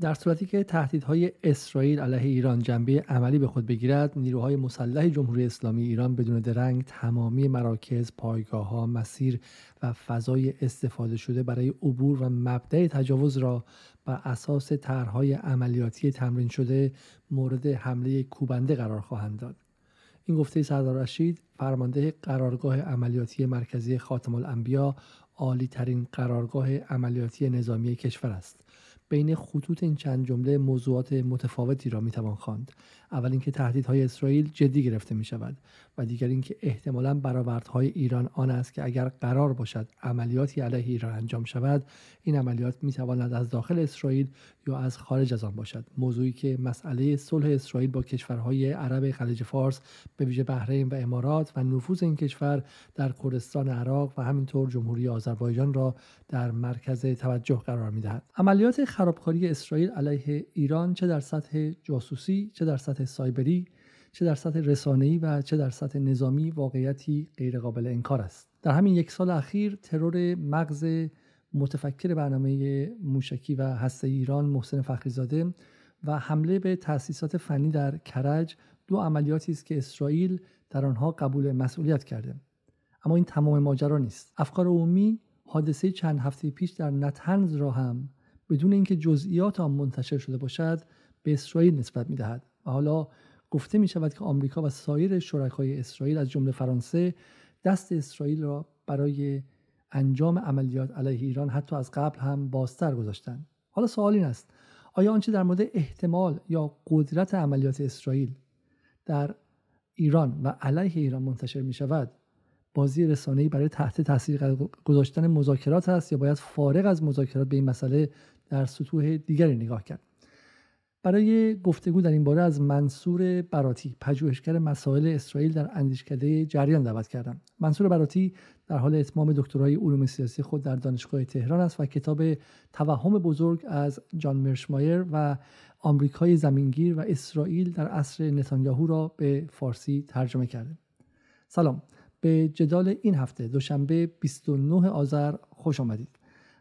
در صورتی که تهدیدهای اسرائیل علیه ایران جنبه عملی به خود بگیرد نیروهای مسلح جمهوری اسلامی ایران بدون درنگ تمامی مراکز پایگاه ها مسیر و فضای استفاده شده برای عبور و مبدع تجاوز را بر اساس طرحهای عملیاتی تمرین شده مورد حمله کوبنده قرار خواهند داد. این گفته سردار رشید فرمانده قرارگاه عملیاتی مرکزی خاتم الانبیا عالی ترین قرارگاه عملیاتی نظامی کشور است. بین خطوط این چند جمله موضوعات متفاوتی را می‌توان خواند. اول اینکه تهدیدهای اسرائیل جدی گرفته می شود و دیگر اینکه احتمالا برآوردهای ایران آن است که اگر قرار باشد عملیاتی علیه ایران انجام شود این عملیات می تواند از داخل اسرائیل یا از خارج از آن باشد. موضوعی که مسئله صلح اسرائیل با کشورهای عرب خلیج فارس به ویژه بحرین و امارات و نفوذ این کشور در کردستان عراق و همینطور جمهوری آذربایجان را در مرکز توجه قرار می‌دهد. عملیات خرابکاری اسرائیل علیه ایران چه در سطح جاسوسی چه در سطح سایبری چه در سطح رسانه‌ای و چه در سطح نظامی واقعیتی غیرقابل انکار است. در همین یک سال اخیر ترور مغز متفکر برنامه موشکی و هسته ایران محسن فخریزاده و حمله به تأسیسات فنی در کرج دو عملیاتی است که اسرائیل در آنها قبول مسئولیت کرده. اما این تمام ماجرا نیست. افکار عمومی حادثه چند هفته پیش در نتنز را هم بدون اینکه جزئیات آن منتشر شده باشد به اسرائیل نسبت می‌دهد. حالا گفته می شود که آمریکا و سایر شرکای اسرائیل از جمله فرانسه دست اسرائیل را برای انجام عملیات علیه ایران حتی از قبل هم بازتر گذاشتند حالا سوال این است آیا آنچه در مورد احتمال یا قدرت عملیات اسرائیل در ایران و علیه ایران منتشر می شود بازی رسانه‌ای برای تحت تاثیر گذاشتن مذاکرات است یا باید فارغ از مذاکرات به این مسئله در سطوح دیگری نگاه کرد؟ برای گفتگو در این باره از منصور براتی پژوهشگر مسائل اسرائیل در اندیشکده جریان دعوت کردم. منصور براتی در حال اتمام دکترای علوم سیاسی خود در دانشگاه تهران است و کتاب توهم بزرگ از جان مرشمایر و آمریکای زمینگیر و اسرائیل در عصر نتانیاهو را به فارسی ترجمه کرده. سلام. به جدال این هفته دوشنبه 29 آذر خوش آمدید.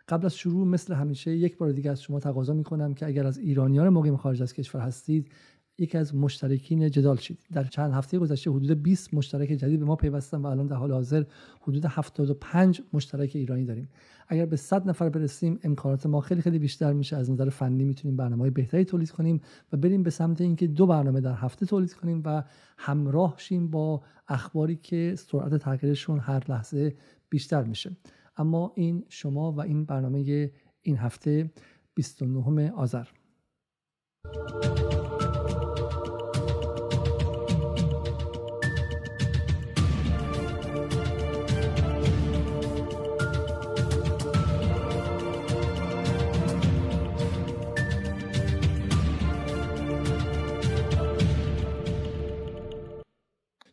قبل از شروع مثل همیشه یک بار دیگه از شما تقاضا می‌کنم که اگر از ایرانیان مقیم خارج از کشور هستید یکی از مشترکین جدال شید. در چند هفته گذشته حدود 20 مشترک جدید به ما پیوستن و الان در حال حاضر حدود 75 مشترک ایرانی داریم. اگر به 100 نفر برسیم امکانات ما خیلی خیلی بیشتر میشه. از نظر فنی می‌تونیم برنامه های بهتری تولید کنیم و بریم به سمت اینکه دو برنامه در هفته تولید کنیم و همراه شیم با اخباری که سرعت تغییرشون هر لحظه بیشتر میشه. اما این شما و این برنامه این هفته 29 آذر.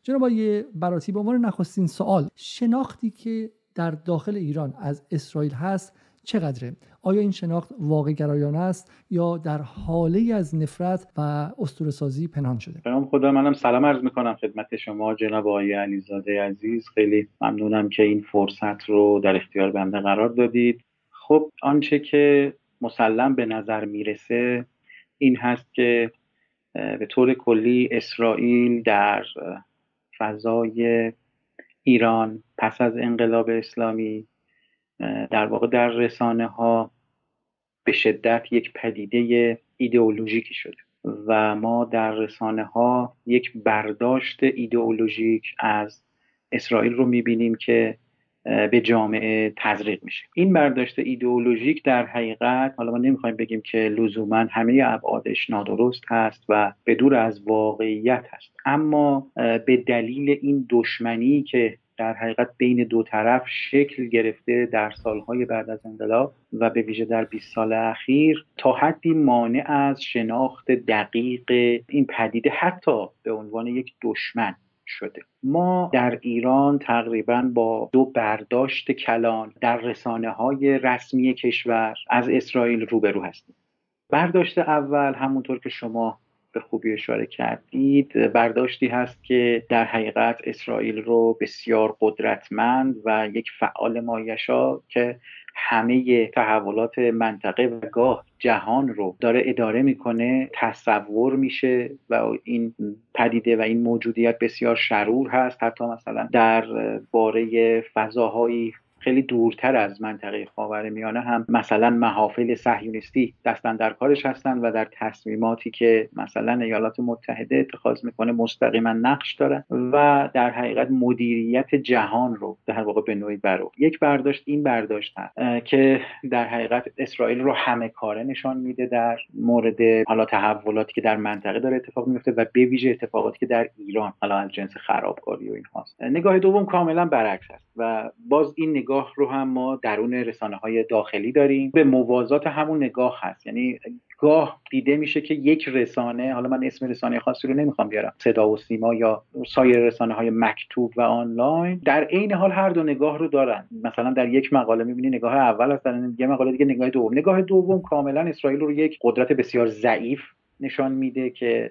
جناب آقای براتی به عنوان نخستین سوال شناختی که در داخل ایران از اسرائیل هست چقدره؟ آیا این شناخت واقع گرایانه است یا در حاله از نفرت و اسطوره سازی پنهان شده؟ سلام خدا منم سلام عرض می‌کنم خدمت شما جناب آقای علیزاده عزیز. خیلی ممنونم که این فرصت رو در اختیار بنده قرار دادید. خب آنچه که مسلم به نظر می‌رسه این هست که به طور کلی اسرائیل در فضای ایران پس از انقلاب اسلامی در واقع در رسانه ها به شدت یک پدیده ایدئولوژیکی شده و ما در رسانه ها یک برداشت ایدئولوژیک از اسرائیل رو می‌بینیم که به جامعه تزریق میشه. این برداشت ایدئولوژیک در حقیقت حالا ما نمی‌خوایم بگیم که لزوما همه ابعادش نادرست هست و به دور از واقعیت هست. اما به دلیل این دشمنی که در حقیقت بین دو طرف شکل گرفته در سالهای بعد از انقلاب و به ویژه در 20 سال اخیر تا حدی مانع از شناخت دقیق این پدیده حتی به عنوان یک دشمن. شده. ما در ایران تقریبا با دو برداشت کلان در رسانه های رسمی کشور از اسرائیل روبرو هستیم. برداشت اول همونطور که شما به خوبی اشاره کردید برداشتی هست که در حقیقت اسرائیل رو بسیار قدرتمند و یک فعال مایشا که همه تحولات منطقه و گاه جهان رو داره اداره می‌کنه تصور میشه و این پدیده و این موجودیت بسیار شرور هست. حتی مثلا در باره فضاهایی خیلی دورتر از منطقه میانه هم مثلا محافل صهیونیستی دستن در کارش هستن و در تصمیماتی که مثلا ایالات متحده اتخاذ می‌کنه مستقیما نقش دارن و در حقیقت مدیریت جهان رو در واقع به نوعی برو. یک برداشت این برداشت هست که در حقیقت اسرائیل رو همه کاره نشان میده در مورد حالا تحولاتی که در منطقه داره اتفاق میفته و به ویژه اتفاقاتی که در ایران حالا از جنس خرابکاری و این هاست نگاه دوم کاملا برعکس است و باز این نگاه نگاه رو هم ما درون رسانه های داخلی داریم. به موازات همون نگاه هست. یعنی گاه دیده میشه که یک رسانه حالا من اسم رسانه خاصی رو نمی‌خوام بیارم صدا و سیما یا سایر رسانه های مکتوب و آنلاین در عین حال هر دو نگاه رو دارن. مثلا در یک مقاله می‌بینی نگاه اول است در یه مقاله دیگه نگاه دوم. نگاه دوم کاملا اسرائیل رو یک قدرت بسیار ضعیف نشان میده که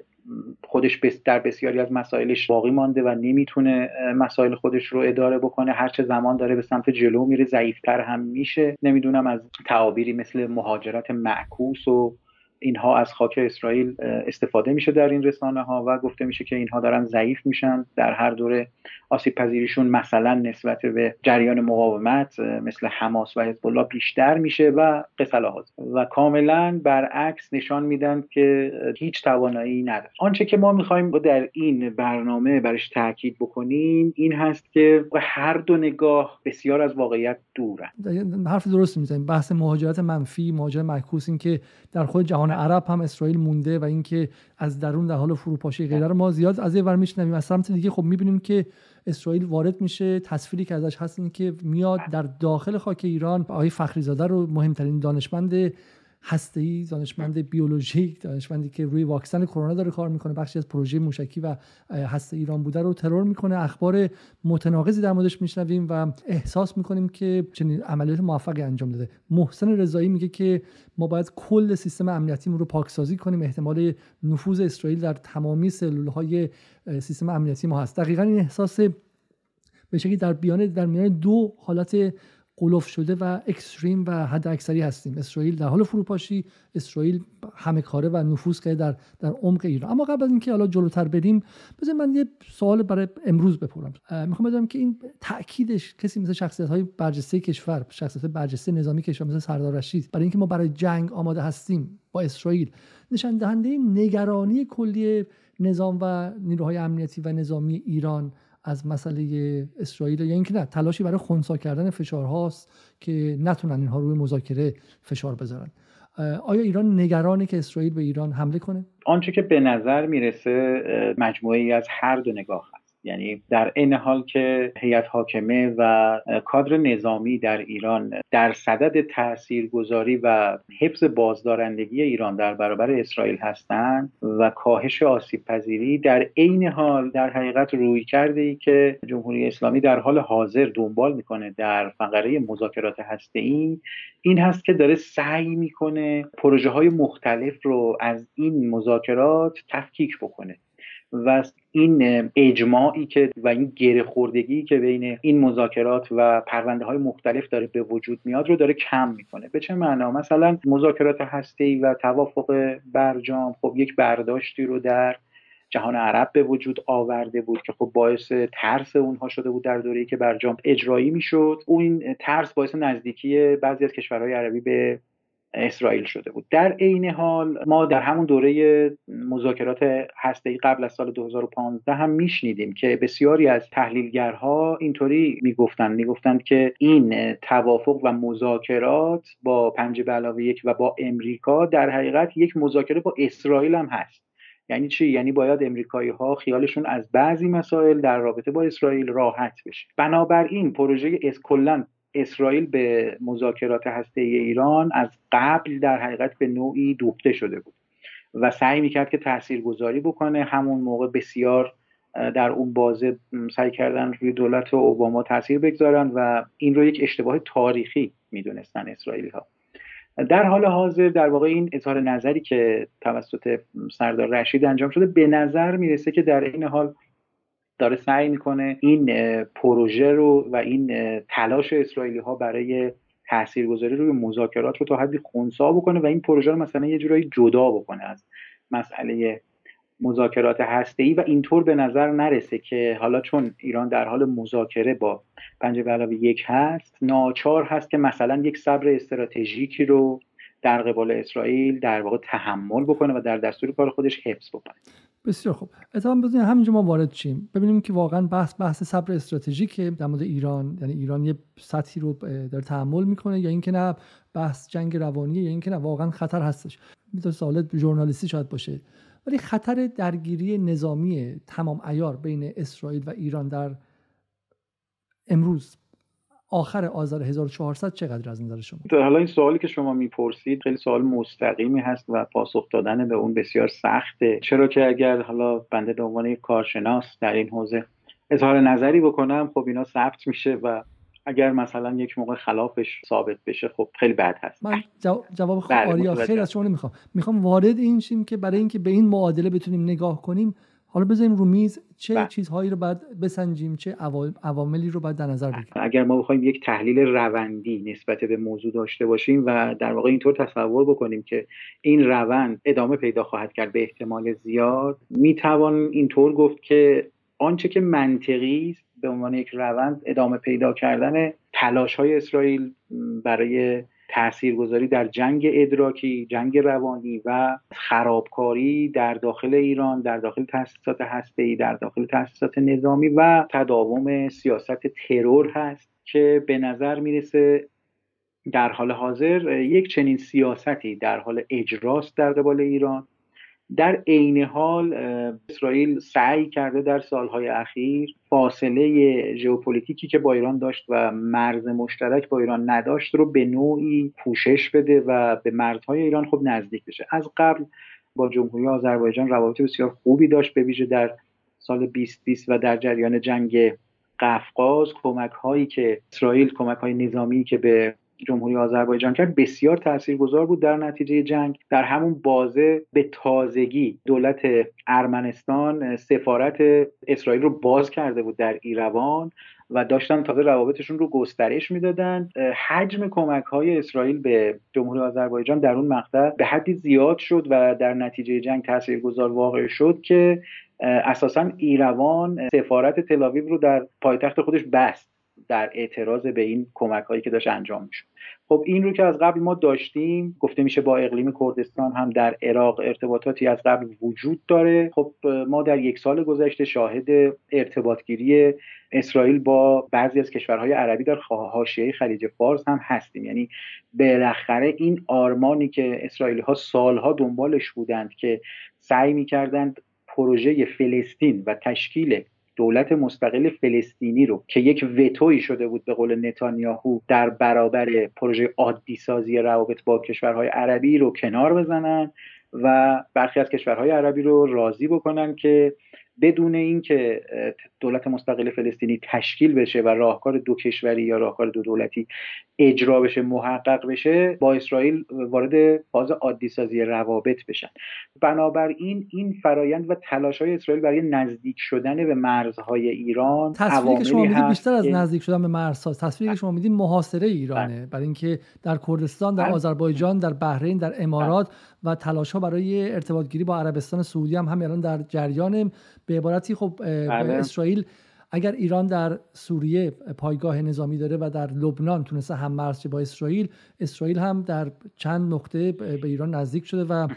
خودش در بسیاری از مسائلش باقی مانده و نمی‌تونه مسائل خودش رو اداره بکنه. هر چه زمان داره به سمت جلو میره ضعیفتر هم میشه. نمی‌دونم از تعابیری مثل مهاجرت معکوس و اینها از خاک اسرائیل استفاده میشه در این رسانه ها و گفته میشه که اینها دارن ضعیف میشن در هر دوره آسیب پذیریشون مثلا نسبت به جریان مقاومت مثل حماس و حزب الله بیشتر میشه و قصه و کاملا برعکس نشان میدن که هیچ توانایی نداره. آنچه که ما می‌خوایم در این برنامه برش تاکید بکنیم این هست که هر دو نگاه بسیار از واقعیت دورن. حرف درست می‌زنیم. بحث مهاجرت منفی مهاجرت معکوس این که در خود جهان عرب هم اسرائیل مونده و اینکه از درون در حال فروپاشی غیره رو ما زیاد از یه ور میشنویم. از سمت دیگه خب می‌بینیم که اسرائیل وارد میشه. تصویری که ازش هست این که میاد در داخل خاک ایران آقای فخریزاده رو مهمترین دانشمند ای دانشمند بیولوژیک دانشمندی که روی واکسن کرونا داره کار می‌کنه بخشی از پروژه موشکی و هسته ایران بوده رو ترور می‌کنه. اخبار متناقضی در موردش میشنویم و احساس می‌کنیم که چنین عملیات موفقی انجام داده. محسن رضایی میگه که ما باید کل سیستم امنیتیمون رو پاکسازی کنیم. احتمال نفوذ اسرائیل در تمامی سلول های سیستم امنیتی ما هست. دقیقا این احساس به شکلی در بیان در میان دو حالت قلوف شده و اکستریم و حد اکثری هستیم. اسرائیل در حال فروپاشی اسرائیل همه کاره و نفوذ کرده در در عمق ایران. اما قبل از اینکه حالا جلوتر بریم بذار من یه سوال برای امروز بپرسم می‌خوام بدونم که این تاکیدش کسی مثل شخصیت های برجسته کشور شخصیت برجسته نظامی کشور مثل سردار رشید برای اینکه ما برای جنگ آماده هستیم با اسرائیل نشان دهنده نگرانی کلی نظام و نیروهای امنیتی و نظامی ایران از مسئله اسرائیل یا اینکه نه تلاشی برای خونسا کردن فشارهاست که نتونن اینها روی مذاکره فشار بذارن. آیا ایران نگرانه که اسرائیل به ایران حمله کنه؟ آنچه که به نظر می‌رسه مجموعه ای از هر دو نگاه هست یعنی در این حال که هیئت حاکمه و کادر نظامی در ایران در صدد تاثیرگذاری و حفظ بازدارندگی ایران در برابر اسرائیل هستند و کاهش آسیب پذیری در عین حال در حقیقت روی کرده ای که جمهوری اسلامی در حال حاضر دنبال می‌کنه در فقره مذاکرات هسته این این هست که داره سعی می‌کنه پروژه های مختلف رو از این مذاکرات تفکیک بکنه. و این اجماعی که و این گره خوردگی که بین این مذاکرات و پرونده های مختلف داره به وجود میاد رو داره کم می‌کنه. به چه معنا؟ مثلا مذاکرات هسته و توافق برجام خب یک برداشتی رو در جهان عرب به وجود آورده بود که خب باعث ترس اونها شده بود در دوره‌ای که برجام اجرایی می‌شد. اون ترس باعث نزدیکی بعضی از کشورهای عربی به اسرائیل شده بود. در عین حال ما در همون دوره مذاکرات ای قبل از سال 2015 هم میشنیدیم که بسیاری از تحلیلگرها اینطوری می‌گفتند. می‌گفتند که این توافق و مذاکرات با پنج به علاوه یک و با امریکا در حقیقت یک مذاکره با اسرائیل هم هست. یعنی چی؟ یعنی باید امریکایی ها خیالشون از بعضی مسائل در رابطه با اسرائیل راحت بشه. بنابراین پروژه اس اسرائیل به مذاکرات هسته ایران از قبل در حقیقت به نوعی دوخته شده بود و سعی می‌کرد که تاثیرگذاری بکنه. همون موقع بسیار در اون بازه سعی کردن روی دولت اوباما تاثیر بگذارن و این رو یک اشتباه تاریخی می‌دونستن اسرائیلی ها در حال حاضر در واقع این اظهار نظری که توسط سردار رشید انجام شده به نظر می‌رسه که در این حال داره سعی می‌کنه این پروژه رو و این تلاش اسرائیلی ها برای تاثیرگذاری روی مذاکرات رو تا حدی خونسا بکنه و این پروژه رو مثلا یه جورایی جدا بکنه از مسئله مذاکرات ای و اینطور به نظر نرسه که حالا چون ایران در حال مذاکره با پنج علاوه یک هست ناچار هست که مثلا یک صبر استراتژیکی رو در قبال اسرائیل در واقع تحمل بکنه و در دستور کار خودش حفظ بکنه. بسیار خوب. اتفاقا بزنیم همینجا ما وارد شیم. ببینیم که واقعا بحث بحث صبر استراتژیک در مورد ایران یعنی ایران یه سطحی رو داره تحمل می‌کنه یا اینکه نه بحث جنگ روانیه یا اینکه نه واقعا خطر هستش. می‌تونه سوالات ژورنالیستی شاید باشه. ولی خطر درگیری نظامی تمام ایار بین اسرائیل و ایران در امروز آخر آذر 1400 چقدر از نظر شما؟ حالا این سوالی که شما می‌پرسید خیلی سوال مستقیمی هست و پاسخ دادن به اون بسیار سخته. چرا که اگر حالا بنده به عنوان یک کارشناس در این حوزه اظهار نظری بکنم خب اینا ثبت میشه و اگر مثلا یک موقع خلافش ثابت بشه خب خیلی بد هست. من جواب بله، آریا خیلی از شما نمی‌خوام. می‌خوام وارد این شیم که برای اینکه به این معادله بتونیم نگاه کنیم حالا بذاریم رو میز چه بله. چیزهایی رو باید بسنجیم چه عواملی رو باید در نظر بگیریم اگر ما بخوایم یک تحلیل روندی نسبت به موضوع داشته باشیم و در واقع اینطور تصور بکنیم که این روند ادامه پیدا خواهد کرد به احتمال زیاد می‌توان اینطور گفت که آنچه که منطقی است به عنوان یک روند ادامه پیدا کردن تلاش های اسرائیل برای تاثیرگذاری در جنگ ادراکی جنگ روانی و خرابکاری در داخل ایران در داخل تاسیسات هسته‌ای در داخل تاسیسات نظامی و تداوم سیاست ترور هست که به نظر می‌رسه در حال حاضر یک چنین سیاستی در حال اجراست در قبال ایران. در عین حال اسرائیل سعی کرده در سالهای اخیر فاصله ژئوپلیتیکی که با ایران داشت و مرز مشترک با ایران نداشت رو به نوعی پوشش بده و به مرزهای ایران خب نزدیک بشه. از قبل با جمهوری آذربایجان روابط بسیار خوبی داشت به ویژه در سال 2020 و در جریان جنگ قفقاز. کمک هایی که اسرائیل کمک های نظامی که به جمهوری آذربایجان کرد بسیار تاثیرگذار بود در نتیجه جنگ. در همون بازه به تازگی دولت ارمنستان سفارت اسرائیل رو باز کرده بود در ایروان و داشتن تازه روابطشون رو گسترش می‌دادن. حجم کمک های اسرائیل به جمهوری آذربایجان در اون مقطع به حدی زیاد شد و در نتیجه جنگ تاثیرگذار واقع شد که اساسا ایروان سفارت تلاویو رو در پایتخت خودش بست. در اعتراض به این کمک هایی که داشت انجام می‌شد. خب این رو که از قبل ما داشتیم گفته میشه با اقلیم کردستان هم در عراق ارتباطاتی از قبل وجود داره. خب ما در یک سال گذشته شاهد ارتباطگیری اسرائیل با بعضی از کشورهای عربی در حاشیه خلیج فارس هم هستیم. یعنی بالاخره این آرمانی که اسرائیلی ها سالها دنبالش بودند که سعی می‌کردند پروژه فلسطین و تشکیل دولت مستقل فلسطینی رو که یک وتویی شده بود به قول نتانیاهو در برابر پروژه عادی سازی روابط با کشورهای عربی رو کنار بزنن و برخی از کشورهای عربی رو راضی بکنن که بدون اینکه دولت مستقل فلسطینی تشکیل بشه و راهکار دو کشوری یا راهکار دو دولتی اجرا بشه محقق بشه با اسرائیل وارد فاز عادی سازی روابط بشن بنابراین این فرایند و تلاش های اسرائیل برای نزدیک شدن به مرزهای ایران تصویری که شما می‌دید بیشتر از نزدیک شدن به مرزها تصویری که شما می‌دید محاصره ایرانه بله. برای اینکه در کردستان در بله. آذربایجان در بحرین در امارات و تلاش ها برای ارتباط گیری با عربستان سعودی هم همین الان در جریان به عبارتی خب بله. اسرائیل اگر ایران در سوریه پایگاه نظامی داره و در لبنان تونسته هم مرز با اسرائیل اسرائیل هم در چند نقطه به ایران نزدیک شده و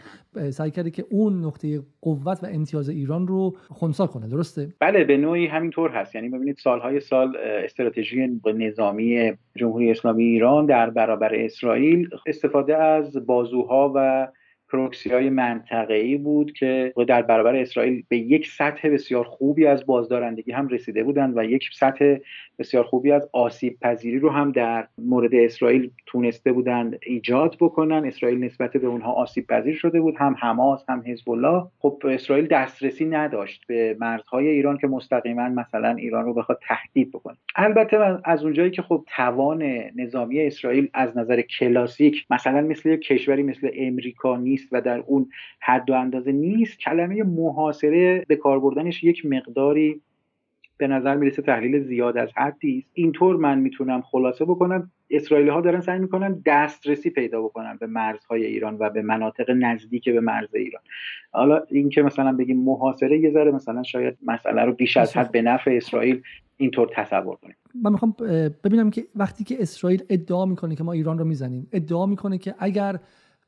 سعی کرده که اون نقطه قوت و امتیاز ایران رو خونسا کنه. درسته؟ بله به نوعی همینطور هست. یعنی ببینید سالهای سال استراتژی نظامی جمهوری اسلامی ایران در برابر اسرائیل استفاده از بازوها و پروکسی های منطقه ای بود که در برابر اسرائیل به یک سطح بسیار خوبی از بازدارندگی هم رسیده بودند و یک سطح بسیار خوبی از آسیب پذیری رو هم در مورد اسرائیل تونسته بودند ایجاد بکنن. اسرائیل نسبت به اونها آسیب پذیر شده بود هم حماس هم حزب الله خب اسرائیل دسترسی نداشت به مرزهای ایران که مستقیما مثلا ایران رو بخواد تهدید بکنه. البته از اونجایی که خب توان نظامی اسرائیل از نظر کلاسیک مثلا مثل کشوری مثل امریکا و در اون حد و اندازه نیست. کلمه محاصره به کار بردنش یک مقداری به نظر می‌رسه تحلیل زیاد از حدی است. اینطور من می‌تونم خلاصه بکنم اسرائیلی ها دارن سعی می‌کنن دسترسی پیدا بکنن به مرزهای ایران و به مناطق نزدیک به مرز ایران. حالا اینکه مثلا بگیم محاصره یه ذره مثلا شاید مسئله رو بیش از حد به نفع اسرائیل اینطور تصور کنیم. من می‌خوام ببینم که وقتی که اسرائیل ادعا می‌کنه که ما ایران رو می‌زنیم ادعا می‌کنه که اگر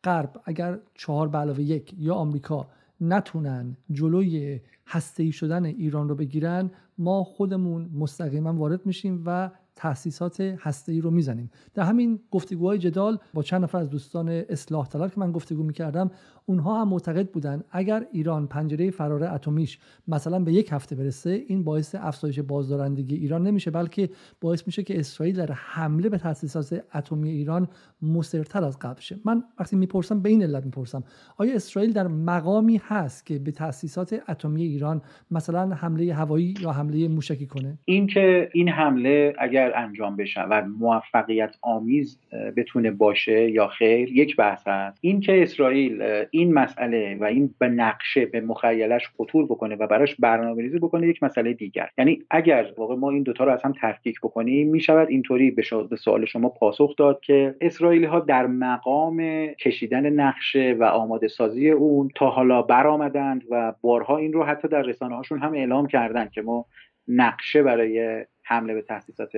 غرب اگر چهار به علاوه یک یا آمریکا نتونن جلوی هسته شدن ایران رو بگیرن ما خودمون مستقیما وارد میشیم و تاسیسات ای رو می‌زنیم. در همین گفتگوهای جدال با چند نفر از دوستان اصلاح طلب که من گفتگو می‌کردم اونها هم معتقد بودن اگر ایران پنجره فرار اتمیش مثلا به یک هفته برسه این باعث افزایش بازدارندگی ایران نمیشه بلکه باعث میشه که اسرائیل در حمله به تاسیسات اتمی ایران مصرتر از قبل شه. من وقتی می‌پرسم به این علت می‌پرسم آیا اسرائیل در مقامی هست که به تاسیسات اتمی ایران مثلا حمله هوایی یا حمله موشکی کنه؟ اینکه این حمله اگر انجام بشه و موفقیت آمیز بتونه باشه یا خیر یک بحث هست. اینکه اسرائیل این مسئله و این به نقشه به مخیلش خطور بکنه و براش برنامه ریزی بکنه یک مسئله دیگر. یعنی اگر واقع ما این دوتا رو از هم تفکیک بکنیم می‌شود اینطوری به, به سوال شما پاسخ داد که اسرائیلی ها در مقام کشیدن نقشه و آماده سازی اون تا حالا برآمدند و بارها این رو حتی در رسانه هاشون هم اعلام کردند که ما نقشه برای حمله به تاسیسات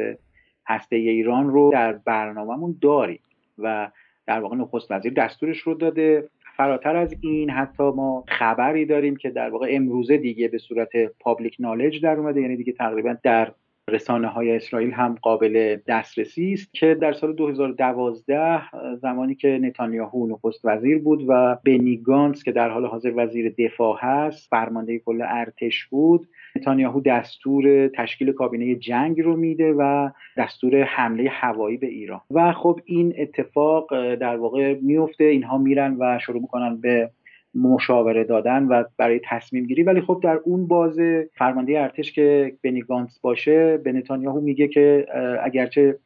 هسته ایران رو در برنامهمون داریم و در واقع نخست وزیر دستورش رو داده. فراتر از این حتی ما خبری داریم که در واقع امروزه دیگه به صورت پابلیک نالج در اومده. یعنی دیگه تقریبا در رسانه های اسرائیل هم قابل دسترسی است که در سال 2012 زمانی که نتانیاهو نخست وزیر بود و بنی گانس که در حال حاضر وزیر دفاع هست فرمانده کل ارتش بود نتانیاهو دستور تشکیل کابینه جنگ رو میده و دستور حمله هوایی به ایران. و خب این اتفاق در واقع میفته اینها میرن و شروع می‌کنن به مشاوره دادن و برای تصمیم گیری. ولی خب در اون بازه فرمانده ارتش که بنی گانس باشه به نتانیاهو میگه که اگرچه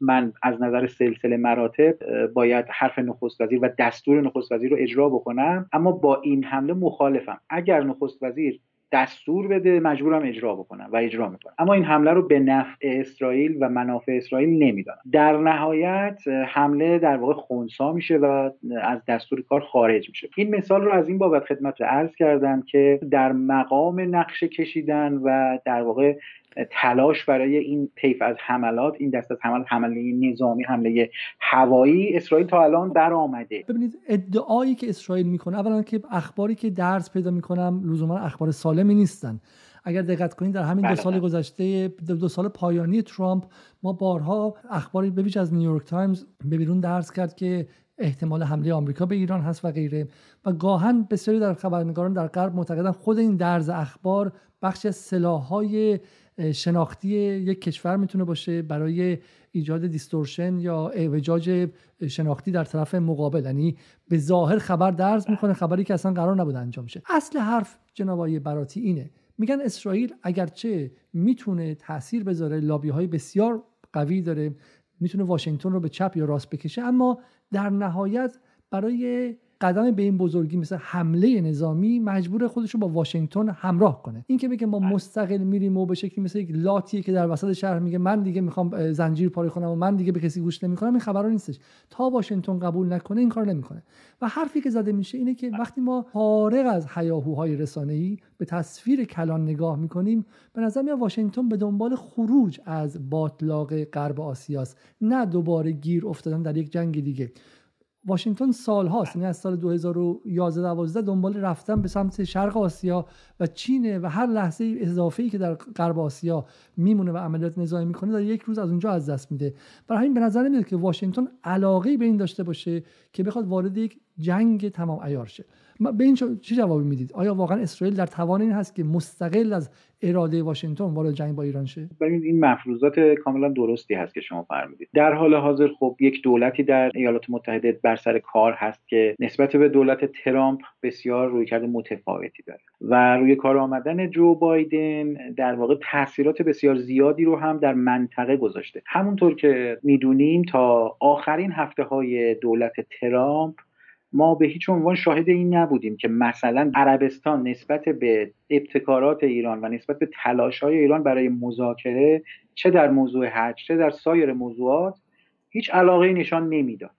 من از نظر سلسله مراتب باید حرف نخست وزیر و دستور نخست وزیر رو اجرا بکنم اما با این حمله مخالفم. اگر نخست وزیر دستور بده مجبورم اجرا بکنم و اجرا می‌کنم. اما این حمله رو به نفع اسرائیل و منافع اسرائیل نمی‌دانم. در نهایت حمله در واقع خونسا میشه و از دستور کار خارج میشه. این مثال رو از این بابت خدمت عرض کردم که در مقام نقشه کشیدن و در واقع تلاش برای این طیف از حملات این دست از حمل حمله نظامی حمله هوایی اسرائیل تا الان آمده. ببینید ادعایی که اسرائیل می‌کنه اولا که اخباری که درز پیدا می‌کنن لزوما اخبار سالمی نیستن. اگر دقت کنید در همین دو بله، سال بله. گذشته دو سال پایانی ترامپ ما بارها اخباری به از نیویورک تایمز به بیرون درز کرد که احتمال حمله آمریکا به ایران هست و غیره. و گاهاً بسیاری در خبرنگاران در غرب معتقدن خود این درز اخبار بخشی از سلاحهای شناختی یک کشور می‌تونه باشه برای ایجاد دیستورشن یا اعوجاج شناختی در طرف مقابل. یعنی به ظاهر خبر درز می‌کنه خبری که اصلا قرار نبوده انجام شه. اصل حرف جناب براتی اینه. میگن اسرائیل اگرچه می‌تونه تاثیر بذاره لابی های بسیار قوی داره می‌تونه واشنگتن رو به چپ یا راست بکشه اما در نهایت برای قدم به این بزرگی مثل حمله نظامی مجبور خودش رو با واشنگتن همراه کنه. این که بگه ما بله. مستقل میریم و به شکلی مثل یک لاتیه که در وسط شهر میگه من دیگه می‌خوام زنجیر پاره کنم و من دیگه به کسی گوش نمی‌کنم این خبرها نیستش. تا واشنگتن قبول نکنه این کار نمی‌کنه. و حرفی که زده میشه اینه که وقتی ما فارغ از هیاهوهای رسانه‌ای به تصویر کلان نگاه می‌کنیم به نظر میاد واشنگتن به دنبال خروج از باطلاق غرب آسیاست نه دوباره گیر افتادن در یک جنگ دیگه. واشنگتن سال هاست یعنی از سال 2011 12 دنبال رفتن به سمت شرق آسیا و چینه و هر لحظه اضافه ای که در غرب آسیا میمونه و عملیات نظامی می‌کنه در یک روز از اونجا از دست میده. برای همین به نظر نمیاد که واشنگتن علاقه به این داشته باشه که بخواد وارد یک جنگ تمام عیار شه. به این چه جوابی می‌دید؟ آیا واقعا اسرائیل در توان این هست که مستقل از اراده واشنگتن وارد جنگ با ایران شه؟ ببینید این مفروضات کاملا درستی هست که شما فرمودید. در حال حاضر خب یک دولتی در ایالات متحده بر سر کار هست که نسبت به دولت ترامپ بسیار رویکرد متفاوتی داره و روی کار آمدن جو بایدن در واقع تاثیرات بسیار زیادی رو هم در منطقه گذاشته. همونطور که می‌دونیم تا آخرین هفته های دولت ترامپ ما به هیچ عنوان شاهد این نبودیم که مثلا عربستان نسبت به ابتکارات ایران و نسبت به تلاش های ایران برای مذاکره چه در موضوع حج چه در سایر موضوعات هیچ علاقه نشان نمی‌داد.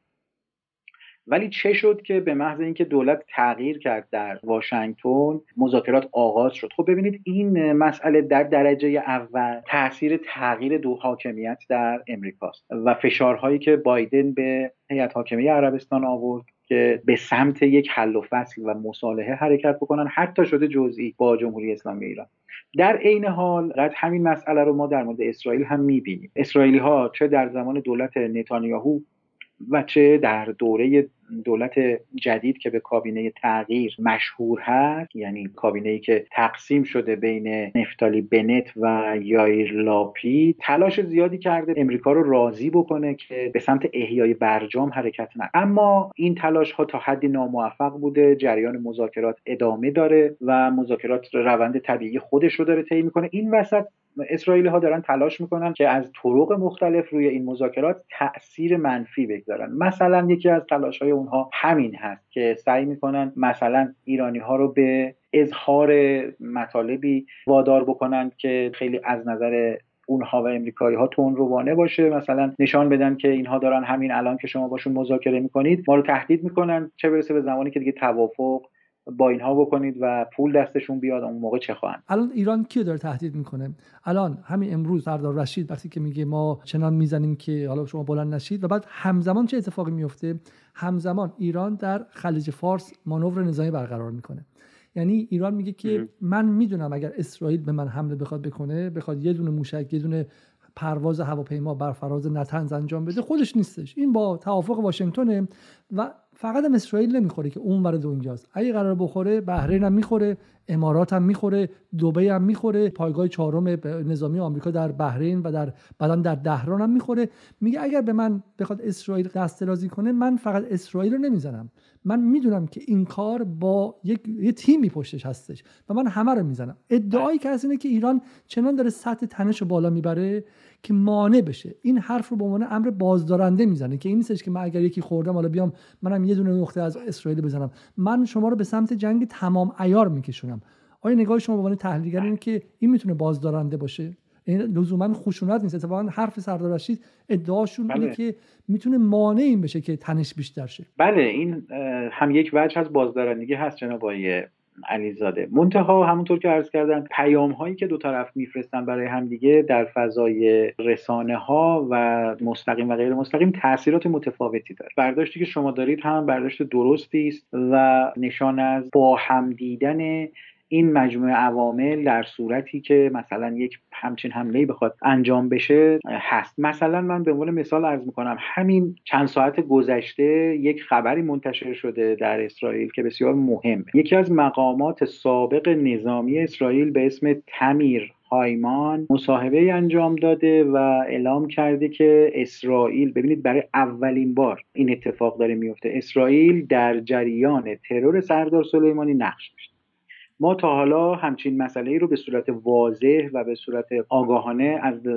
ولی چه شد که به محض اینکه دولت تغییر کرد در واشنگتن مذاکرات آغاز شد. خب ببینید این مسئله در درجه اول تاثیر تغییر دو حاکمیت در امریکاست و فشارهایی که بایدن به هیئت حاکمه عربستان آورد که به سمت یک حل و فصل و مصالحه حرکت بکنن حتی شده جزئی با جمهوری اسلامی ایران. در عین حال قد همین مسئله رو ما در مورد اسرائیل هم می‌بینیم. اسرائیلی ها چه در زمان دولت نتانیاهو و چه در دوره دولت جدید که به کابینه تغییر مشهور هست یعنی کابینه ای که تقسیم شده بین نفتالی بنت و یایر لاپی تلاش زیادی کرده امریکا رو راضی بکنه که به سمت احیای برجام حرکت نکنه. اما این تلاش ها تا حدی ناموفق بوده جریان مذاکرات ادامه داره و مذاکرات روند طبیعی خودش رو داره طی می‌کنه. این وسط اسرائیلی ها دارن تلاش می‌کنن که از طرق مختلف روی این مذاکرات تاثیر منفی بگذارن. مثلا یکی از تلاش های اونها همین هست که سعی می‌کنن مثلا ایرانی ها رو به اظهار مطالبی وادار بکنن که خیلی از نظر اونها و امریکایی ها تون روانه باشه. مثلا نشان بدن که اینها دارن همین الان که شما باشون مذاکره می‌کنید ما رو تهدید می‌کنن. چه برسه به زمانی که دیگه توافق با اینها بکنید و پول دستشون بیاد اون موقع چه خواهند. الان ایران کی داره تهدید می‌کنه؟ الان همین امروز سردار رشید وقتی که میگه ما چنان می‌زنیم که حالا شما بلند نشید و بعد همزمان چه اتفاقی میفته همزمان ایران در خلیج فارس مانور نظامی برقرار می‌کنه. یعنی ایران میگه که من می‌دونم اگر اسرائیل به من حمله بخواد بکنه بخواد یه دونه موشک یه دونه پرواز هواپیما بر فراز نتنز انجام بده خودش نیستش. این با توافق واشنگتن و فقط هم اسرائیل نمی‌خوره که اون ور دنیاست اگه قرار بخوره بحرین هم می‌خوره امارات هم می‌خوره دبی هم می‌خوره پایگاه چهارم نظامی آمریکا در بحرین و در بعدا در دهران هم می‌خوره. میگه اگر به من بخواد اسرائیل دست درازی کنه من فقط اسرائیل رو نمی‌زنم. من می‌دونم که این کار با یک یه تیمی پشتش هستش و من همه رو می‌زنم. ادعایی که اینه که ایران چنان داره سطح تنش رو بالا می‌بره که مانع بشه. این حرف رو به عنوان امر بازدارنده می‌زنه که این نیستش که من اگر یکی خوردم حالا بیام منم یه دونه نقطه از اسرائیل بزنم. من شما رو به سمت جنگ تمام عیار میکشونم. آیا نگاه شما به عنوان تحلیلگر اینه که این می‌تونه بازدارنده باشه؟ این لزوما خشونت نیست. اتفاقا حرف سردار رشید ادعاشون بله. اینه که می‌تونه مانع این بشه که تنش بیشتر شه. بله این هم یک وجه از بازدارندگی هست جناب علیزاده. منتها همونطور که عرض کردن پیام هایی که دو طرف میفرستن برای همدیگه در فضای رسانه ها و مستقیم و غیر مستقیم تاثیرات متفاوتی داره. برداشتی که شما دارید هم برداشت درستی است و نشان از با هم دیدن این مجموعه عوامل در صورتی که مثلا یک همچین حمله بخواد انجام بشه هست. مثلا من به عنوان مثال عرض می‌کنم همین چند ساعت گذشته یک خبری منتشر شده در اسرائیل که بسیار مهمه. یکی از مقامات سابق نظامی اسرائیل به اسم تمیر هایمان مصاحبه انجام داده و اعلام کرده که اسرائیل ببینید برای اولین بار این اتفاق داره میفته اسرائیل در جریان ترور سردار سلیمانی نقش داشته. ما تا حالا همچین مسئله ای رو به صورت واضح و به صورت آگاهانه از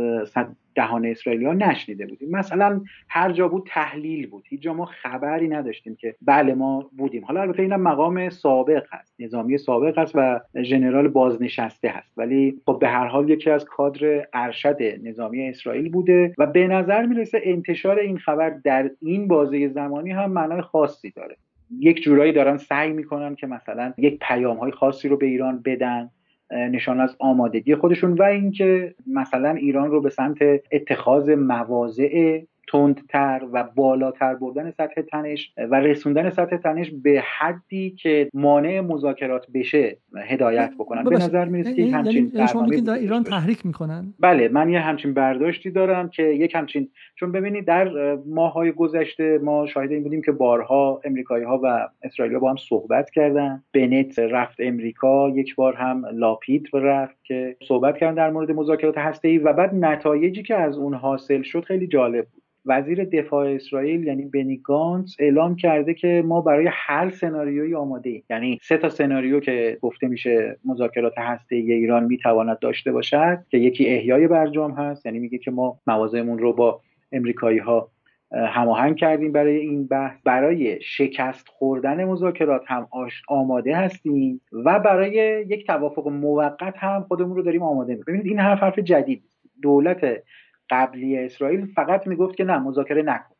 دهان اسرائیلی ها نشنیده بودیم. مثلا هر جا بود تحلیل بود. هیچ جا ما خبری نداشتیم که بله ما بودیم. حالا البته اینم مقام سابق هست. نظامی سابق هست و ژنرال بازنشسته هست. ولی خب به هر حال یکی از کادر ارشد نظامی اسرائیل بوده و به نظر می‌رسه انتشار این خبر در این بازه زمانی هم معنای خاصی داره. یک جورایی دارن سعی می‌کنن که مثلا یک پیام های خاصی رو به ایران بدن نشان از آمادگی خودشون و اینکه مثلا ایران رو به سمت اتخاذ مواضع تندتر و بالاتر بردن سطح تنش و رسوندن سطح تنش به حدی که مانع مذاکرات بشه هدایت بکنن. به نظر می‌رسه که یعنی همچین یعنی شما در ایران تحریک می‌کنن؟ بله من یه همچین برداشتی دارم که یک همچین چون ببینید در ماهای گذشته ما شاهد این بودیم که بارها امریکایی ها و اسرائیل با هم صحبت کردن. بنت رفت امریکا یک بار هم لاپید رفت. که صحبت کردن در مورد مذاکرات هسته و بعد نتایجی که از اون حاصل شد خیلی جالب بود. وزیر دفاع اسرائیل یعنی بنی گانس اعلام کرده که ما برای هر سناریویی آماده ایم یعنی سه تا سناریو که گفته میشه مذاکرات هسته ایران می‌تواند داشته باشد که یکی احیای برجام هست یعنی میگه که ما موازهمون رو با امریکایی ها هماهنگ کردیم برای این بحث. برای شکست خوردن مذاکرات هم آماده هستیم و برای یک توافق موقت هم خودمون رو داریم آماده ببینید این حرف حرف جدید دولت قبلی اسرائیل فقط می‌گفت که نه مذاکره نکن.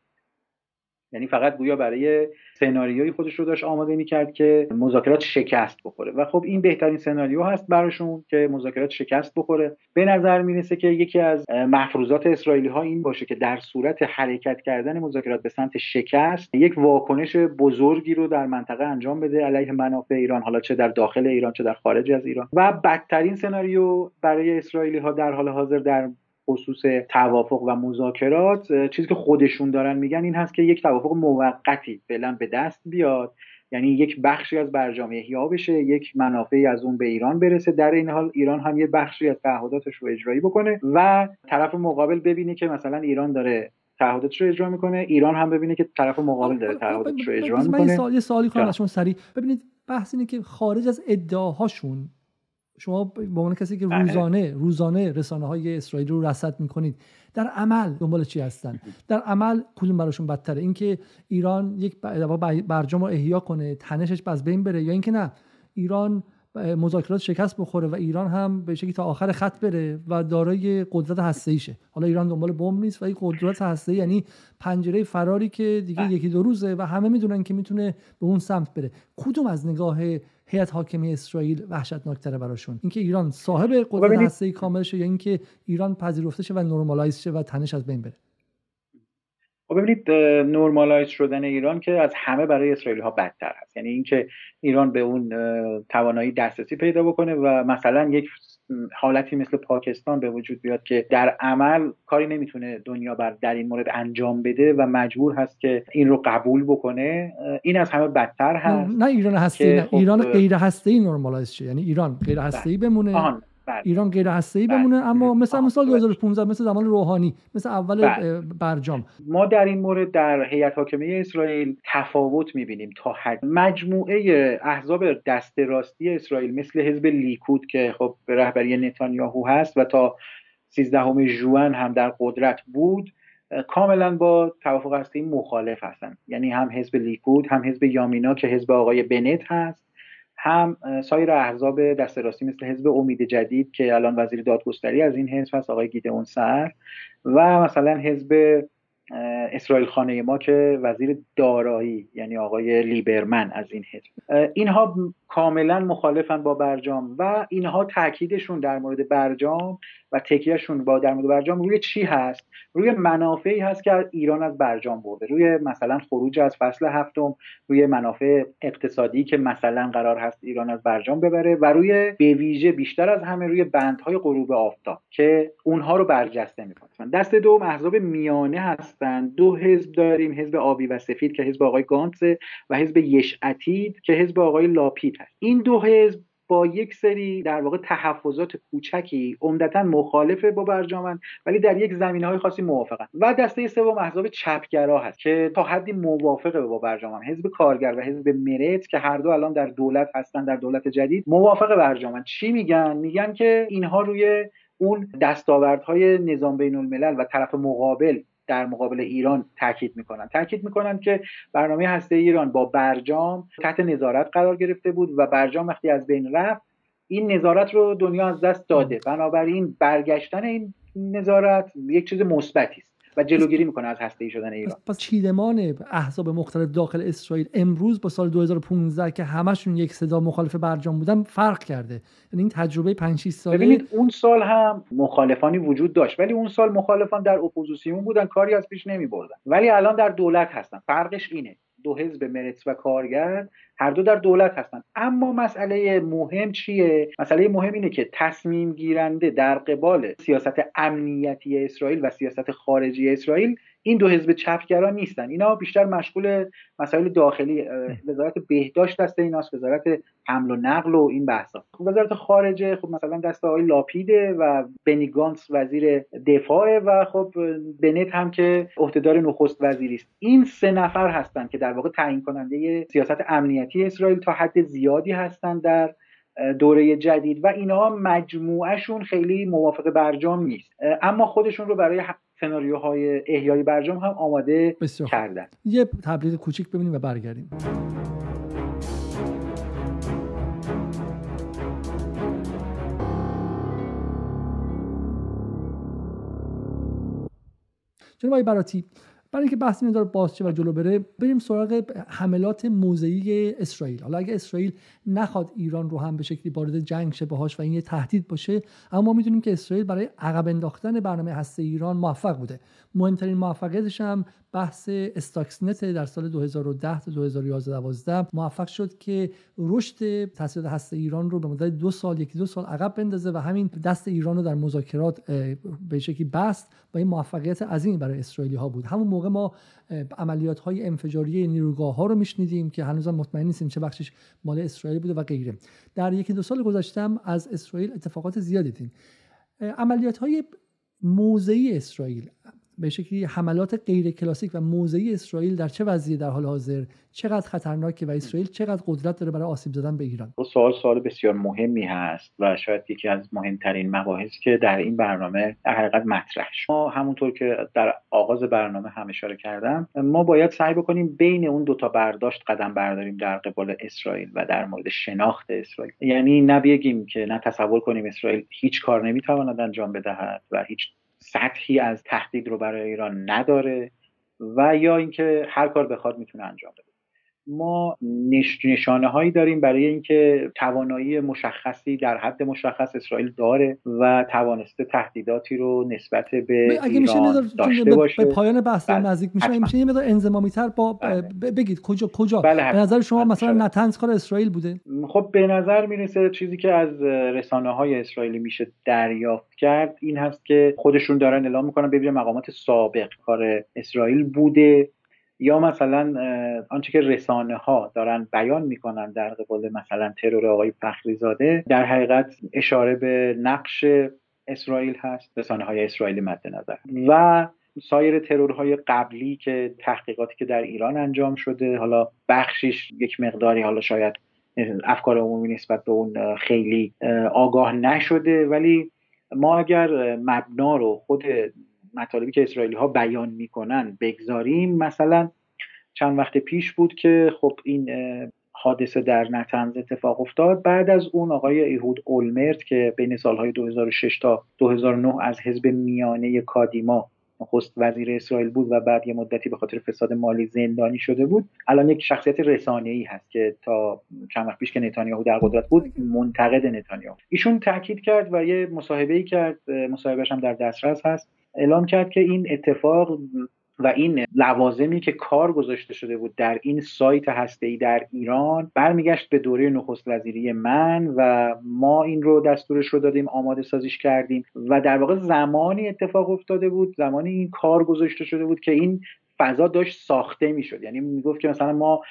یعنی فقط گویا برای سناریوی خودش رو داشت آماده می‌کرد که مذاکرات شکست بخوره. و خب این بهترین سناریو هست براشون که مذاکرات شکست بخوره. به نظر می‌رسه که یکی از محفوظات اسرائیلی ها این باشه که در صورت حرکت کردن مذاکرات به سمت شکست یک واکنش بزرگی رو در منطقه انجام بده علیه منافع ایران حالا چه در داخل ایران چه در خارج از ایران. و بدترین سناریو برای اسرائیلی ها در حال حاضر در خصوص توافق و مذاکرات چیزی که خودشون دارن میگن این هست که یک توافق موقتی فعلا به دست بیاد. یعنی یک بخشی از برجام احیا بشه یک منافعی از اون به ایران برسه. در این حال ایران هم یه بخشی از تعهداتش رو اجرایی بکنه و طرف مقابل ببینه که مثلا ایران داره تعهداتش رو اجرا می‌کنه. ایران هم ببینه که طرف مقابل داره تعهداتش رو اجرا می‌کنه من یه سوالی کنم ازشون سریع. ببینید بحث اینه که خارج از ادعاهاشون شما به عنوان کسی که بله. روزانه روزانه رسانه های اسرائیل رو رصد می‌کنید در عمل دنبال چی هستن در عمل کدوم براشون بدتره اینکه ایران یک برجام رو احیا کنه تنشش از بین بره یا اینکه نه ایران مذاکرات شکست بخوره و ایران هم به شکلی تا آخر خط بره و دارای قدرت هسته حالا ایران دنبال بمب نیست و این قدرت هسته یعنی پنجره فراری که دیگه بله. یکی دو روزه و همه می‌دونن که می‌تونه به اون سمت بره کدوم از نگاه هیئت حاکمه اسرائیل وحشتناکتره براشون. اینکه ایران صاحب قدرت هسته‌ای کامل شه یا اینکه ایران پذیرفته شه و نرمالایز شه و تنش از بین بره. خب ببینید نرمالایز شدن ایران که از همه برای اسرائیلی ها بدتر هست. یعنی اینکه ایران به اون توانایی دسترسی پیدا بکنه و مثلا یک حالتی مثل پاکستان به وجود بیاد که در عمل کاری نمی‌تونه دنیا بر در این مورد انجام بده و مجبور هست که این رو قبول بکنه. این از همه بدتر هست نه ایران هستی نه. خب ایران غیر هسته ای نرمالایز یعنی ایران غیر هسته ای بمونه بله. ایران غیر هسته ای بله. بمونه اما مثل مثال 2015 مثل زمان روحانی مثل اول بله. برجام ما در این مورد در هیئت حاکمه اسرائیل تفاوت می‌بینیم تا حد مجموعه احزاب دست راستی اسرائیل مثل حزب لیکود که خب به رهبری نتانیاهو هست و تا 13 ژوئن هم در قدرت بود کاملا با توافق هسته مخالف هستن یعنی هم حزب لیکود هم حزب یامینا که حزب آقای بنت هست هم سایر احزاب دست راستی مثل حزب امید جدید که الان وزیر دادگستری از این حزب هست آقای گیدئون سر و مثلا حزب اسرائیل خانه ما که وزیر دارایی یعنی آقای لیبرمن از این حزب. اینها کاملا مخالفن با برجام و اینها تاکیدشون در مورد برجام و تکیهشون با در مورد برجام روی چی هست؟ روی منافعی هست که ایران از برجام برده. روی مثلا خروج از فصل هفتم روی منافع اقتصادی که مثلا قرار هست ایران از برجام ببره و روی به ویژه بیشتر از همه روی بندهای غروب آفتاب که اونها رو برجسته می‌کنن. دست دوم احزاب میانه هستن. دو حزب داریم حزب آبی و سفید که حزب آقای گانتس و حزب یشعتید که حزب آقای لاپید این دو حزب با یک سری در واقع تحفظات کوچکی عمدتا مخالف با برجامن ولی در یک زمینه های خاصی موافقن. و دسته سوم احزاب چپگرا هست که تا حدی موافقه با برجامن حزب کارگر و حزب مرت که هر دو الان در دولت هستن در دولت جدید موافق برجامن چی میگن؟ میگن که اینها روی اون دستاوردهای نظام بین الملل و طرف مقابل در مقابل ایران تاکید می‌کنن. تاکید می‌کنن که برنامه هسته ایران با برجام تحت نظارت قرار گرفته بود و برجام وقتی از بین رفت این نظارت رو دنیا از دست داده. بنابراین برگشتن این نظارت یک چیز مثبتی است. و جلوگیری می‌کنه از هسته ای شدن ایران. پس چیدمان احزاب مختلف داخل اسرائیل امروز با سال 2015 که همشون یک صدا مخالف برجام بودن فرق کرده. یعنی این تجربه 5 6 ساله ببینید اون سال هم مخالفانی وجود داشت ولی اون سال مخالفان در اپوزیسیون بودن کاری از پیش نمی بردن ولی الان در دولت هستن. فرقش اینه. دو حزب مرتس و کارگر هر دو در دولت هستن اما مسئله مهم چیه؟ مسئله مهم اینه که تصمیم گیرنده در قبال سیاست امنیتی اسرائیل و سیاست خارجی اسرائیل این دو حزب چپگرا نیستن. اینا بیشتر مشغول مسائل داخلی وزارت بهداشت دست ایناست وزارت حمل و نقل و این بحثا. خب وزارت خارجه خب مثلا دست آقای لاپیده و بنی گانس وزیر دفاع و خب بنت هم که عهدهدار نخست وزیری است. این سه نفر هستند که در واقع تعیین کننده سیاست امنیتی اسرائیل تا حد زیادی هستند در دوره جدید و اینها مجموعهشون خیلی موافق برجام نیست. اما خودشون رو برای سناریوهای احیای برجام هم آماده کردن. یه تبلیغ کوچیک ببینیم و برگردیم. جناب براتی برای اینکه بحث این داره باز و جلو بره بریم سراغ حملات موضعی اسرائیل. حالا اگه اسرائیل نخواد ایران رو هم به شکلی وارد جنگ شه باهاش و این یه تهدید باشه اما ما می‌دونیم که اسرائیل برای عقب انداختن برنامه هسته ایران موفق بوده. مهمترین موفقیتش هم بحث استاکسنت در سال 2010 تا 2011 12 موفق شد که رشد تحصیلات هسته ایران رو به مدت دو سال یکی دو سال عقب بندازه و همین دست ایران رو در مذاکرات به شکلی بست و این موفقیت عظیمی برای اسرائیلی ها بود. همون موقع ما عملیات های انفجاری نیروگاه ها رو میشنیدیم که هنوز مطمئن نیستیم چه بخشش مال اسرائیل بوده و غیره. در یکی دو سال گذشتم از اسرائیل اتفاقات زیادی دیدیم. عملیات های موضعی اسرائیل به شکلی حملات غیر کلاسیک و موضعی اسرائیل در چه وضعی در حال حاضر؟ چقدر خطرناکه و اسرائیل چقدر قدرت داره برای آسیب زدن به ایران؟ سوال سوال بسیار مهمی هست و شاید یکی از مهمترین مباحثی که در این برنامه در حقیقت مطرح شد. ما همونطور که در آغاز برنامه هم اشاره کردم ما باید سعی بکنیم بین اون دوتا برداشت قدم برداریم در قبال اسرائیل و در مورد شناخت اسرائیل. یعنی نبیگیم که نه تصور کنیم اسرائیل هیچ کار نمی‌تواند انجام بدهد و هیچ سطحی از تهدید رو برای ایران نداره و یا اینکه هر کار بخواد می‌تونه انجام بده. ما نشانه هایی داریم برای اینکه توانایی مشخصی در حد مشخص اسرائیل داره و توانسته تهدیداتی رو نسبت به اگه ایران داشته باشه. به پایان بحث بله. نزدیک میشه میشه یه مقدار انضمامی تر با بله. بگید کجا کجا؟ بله به نظر شما مثلا نتنز کار اسرائیل بوده؟ خب به نظر می‌رسه چیزی که از رسانه های اسرائیلی میشه دریافت کرد این هست که خودشون دارن اعلام می‌کنن ببینید مقامات سابق کار اسرائیل بوده یا مثلا آنچه که رسانه ها دارن بیان می‌کنن در قبال مثلا ترور آقای فخری در حقیقت اشاره به نقش اسرائیل هست رسانه های اسرائیلی مد نظر. و سایر ترورهای قبلی که تحقیقاتی که در ایران انجام شده حالا بخشیش یک مقداری حالا شاید افکار عمومی نسبت به اون خیلی آگاه نشده. ولی ما اگر مبنا رو خود مطالبی که اسرائیلی ها بیان می‌کنن بگذاریم. مثلا چند وقت پیش بود که خب این حادثه در نتنز اتفاق افتاد. بعد از اون آقای ایهود اولمرت که بین سالهای 2006 تا 2009 از حزب میانه کادیما نخست وزیر اسرائیل بود و بعد یه مدتی به خاطر فساد مالی زندانی شده بود الان یک شخصیت رسانه ای هست که تا چند وقت پیش که نتانیاهو در قدرت بود منتقد نتانیاهو. ایشون تاکید کرد و یه مصاحبه ای کرد مصاحبهش هم در دسترس هست. اعلام کرد که این اتفاق و این لوازمی که کار گذاشته شده بود در این سایت هسته در ایران برمیگشت به دوره نخست وزیری من و ما این رو دستورش رو دادیم آماده سازیش کردیم و در واقع زمانی اتفاق افتاده بود زمانی این کار گذاشته شده بود که این فضا داشت ساخته می‌شد. یعنی می‌گفت که مثلا ما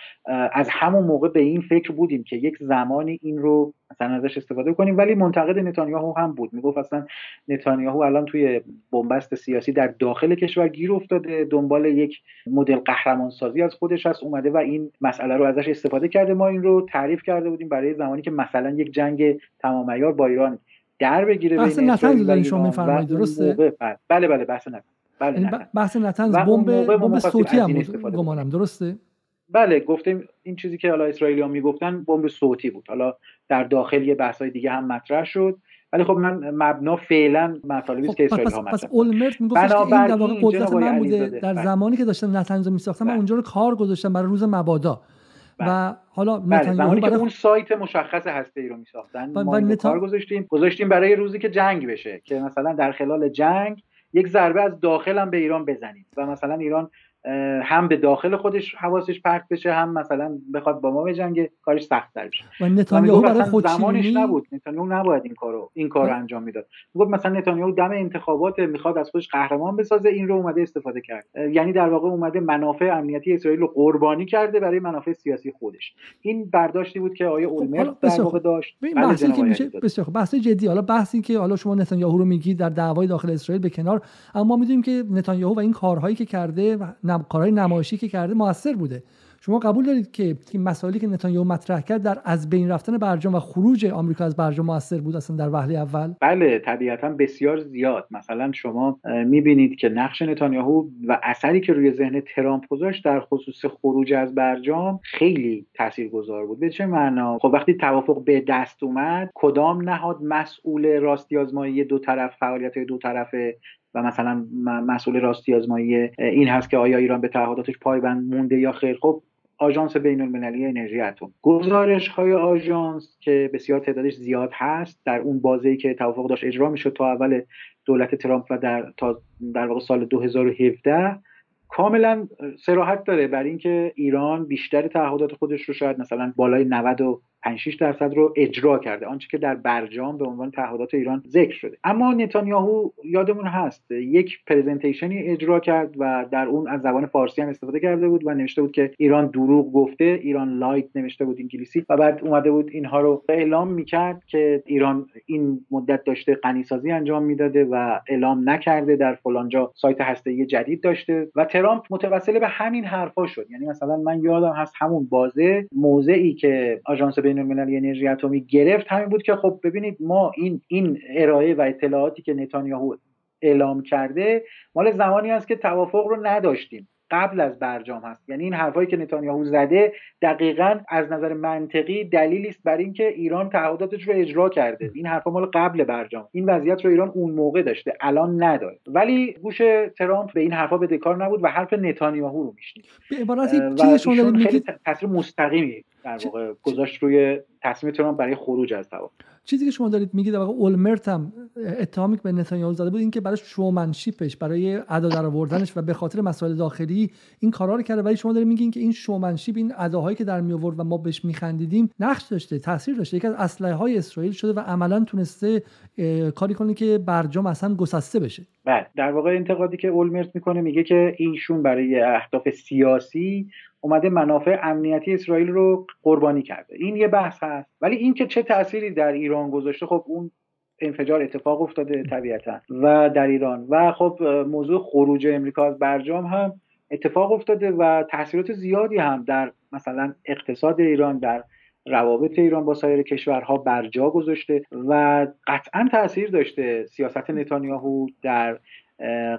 از همون موقع به این فکر بودیم که یک زمانی این رو مثلا ازش استفاده کنیم. ولی منتقد نتانیاهو هم بود. می‌گفت اصلا نتانیاهو الان توی بنبست سیاسی در داخل کشور گیر افتاده. دنبال یک مدل قهرمان سازی از خودش هست. اومده و این مسئله رو ازش استفاده کرده. ما این رو تعریف کرده بودیم برای زمانی که مثلا یک جنگ تمام با ایران در بگیره بحث نتنز شما میفرمایید. درسته؟ بله بله بحث نتنز بله یعنی بحث نتنز بمب بمب صوتی هم بود گمانم درسته؟ بله گفتیم این چیزی که حالا اسرائیلی ها می‌گفتن بمب صوتی بود. حالا در داخل یه بحث های دیگه هم مطرح شد. ولی خب من مبنا فعلا مطالبی است که خب، اسرائیل ها پس اولمرت می‌گفت که این در واقع قدرت من بوده در بله. زمانی که داشتم نتنز میساختم من بله. اونجا رو کار گذاشتم برای روز مبادا. و بله. حالا نتانیاهو برای اون سایت مشخص هسته ای رو میساختن ما نتا... کار گذاشتیم گذاشتیم برای روزی که جنگ بشه که مثلا در خلال جنگ یک ضربه از داخل هم به ایران بزنیم و مثلا ایران هم به داخل خودش حواسش پرت بشه هم مثلا بخواد با ما بجنگه کارش سخت تر بشه. و نتانیاهو برای خود زمانش نبود. نتانیاهو نباید این کارو این کارو انجام می‌داد. گفت مثلا نتانیاهو دم انتخابات می‌خواد از خودش قهرمان بسازه این رو اومده استفاده کرد. یعنی در واقع اومده منافع امنیتی اسرائیل رو قربانی کرده برای منافع سیاسی خودش. این برداشتی بود که آیه اولمرت در واقع داشت. بله، بحثی که میشه بسیار بحث جدی حالا بحثی که حالا شما نتانیاهو رو میگی در دعوای داخل اسرائیل به کنار اما می‌دونیم که نتانیاهو و این کارهایی که کرده کارهای نمایشی که کرده موثر بوده. شما قبول دارید که این مسائلی که نتانیاهو مطرح کرد در از بین رفتن برجام و خروج آمریکا از برجام موثر بود اصلا در وهله اول؟ بله طبیعتا بسیار زیاد. مثلا شما می‌بینید که نقش نتانیاهو و اثری که روی ذهن ترامپ گذاشت در خصوص خروج از برجام خیلی تاثیرگذار بود. به چه معنا؟ خب وقتی توافق به دست اومد کدام نهاد مسئول راستی آزمایی دو طرف فعالیت دو طرفه و مثلا مسئول راستی آزمایی این هست که آیا ایران به تعهداتش پایبند مونده یا خیر. خب آژانس بین المللی انرژی اتمی. گزارش های آژانس که بسیار تعدادش زیاد هست در اون بازه که توافق داشت اجرا می‌شد تا اول دولت ترامپ و در تا در واقع سال 2017 کاملا صراحت داره بر اینکه ایران بیشتر تعهدات خودش رو شاید مثلا بالای 90 و 5 درصد رو اجرا کرده. آنچه که در برجام به عنوان تعهدات ایران ذکر شده. اما نتانیاهو یادمون هست یک presentation ی اجرا کرد و در اون از زبان فارسی هم استفاده کرده بود و نوشته بود که ایران دروغ گفته Iran lied نوشته بود انگلیسی و بعد اومده بود اینها رو اعلام می‌کرد که ایران این مدت داشته غنیسازی انجام می‌داده و اعلام نکرده در فلانجا سایت هسته‌ای جدید داشته و ترامپ متوسل به همین حرفا شد. یعنی مثلا من یادم هست همون بازه موضعی که آژانس بین المللی انرژی اتمی گرفت همین بود که خب ببینید ما این این ارائه و اطلاعاتی که نتانیاهو اعلام کرده مال زمانی است که توافق رو نداشتیم. قبل از برجام هست. یعنی این حرفایی که نتانیاهو زده دقیقا از نظر منطقی دلیلی است بر اینکه ایران تعهداتش رو اجرا کرده. این حرفا مال قبل برجام. این وضعیت رو ایران اون موقع داشته الان نداره. ولی گوش ترامپ به این حرفا بدهکار نبود و حرف نتانیاهو رو میشنید. به عبارتی چیزی شما میگید تاثیر مستقیمی در واقع گذاشت روی تصمیم ترامپ برای خروج از توافق چیزی که شما دارید میگید در واقع اولمرت هم اتهامی به نتانیاهو زده بود اینکه برای شومنشیپش برای ادا در آوردنش و به خاطر مسائل داخلی این کارا رو کرده. ولی شما دارید میگین که این شومنشیپ این اداهایی که در می آورد و ما بهش میخندیدیم نقش داشته تاثیر داشته. یکی از اسلحه های اسرائیل شده و عملا تونسته کاری کنه که برجام اصلا گسسته بشه. بله. در واقع انتقادی که اولمرت می‌کنه میگه که ایشون برای اهداف سیاسی اومده منافع امنیتی اسرائیل رو قربانی کرده. این یه بحث هست. ولی اینکه چه تأثیری در ایران گذاشته خب اون انفجار اتفاق افتاده طبیعتا و در ایران. و خب موضوع خروج امریکا از برجام هم اتفاق افتاده و تاثیرات زیادی هم در مثلا اقتصاد ایران در روابط ایران با سایر کشورها برجا گذاشته و قطعا تاثیر داشته سیاست نتانیاهو در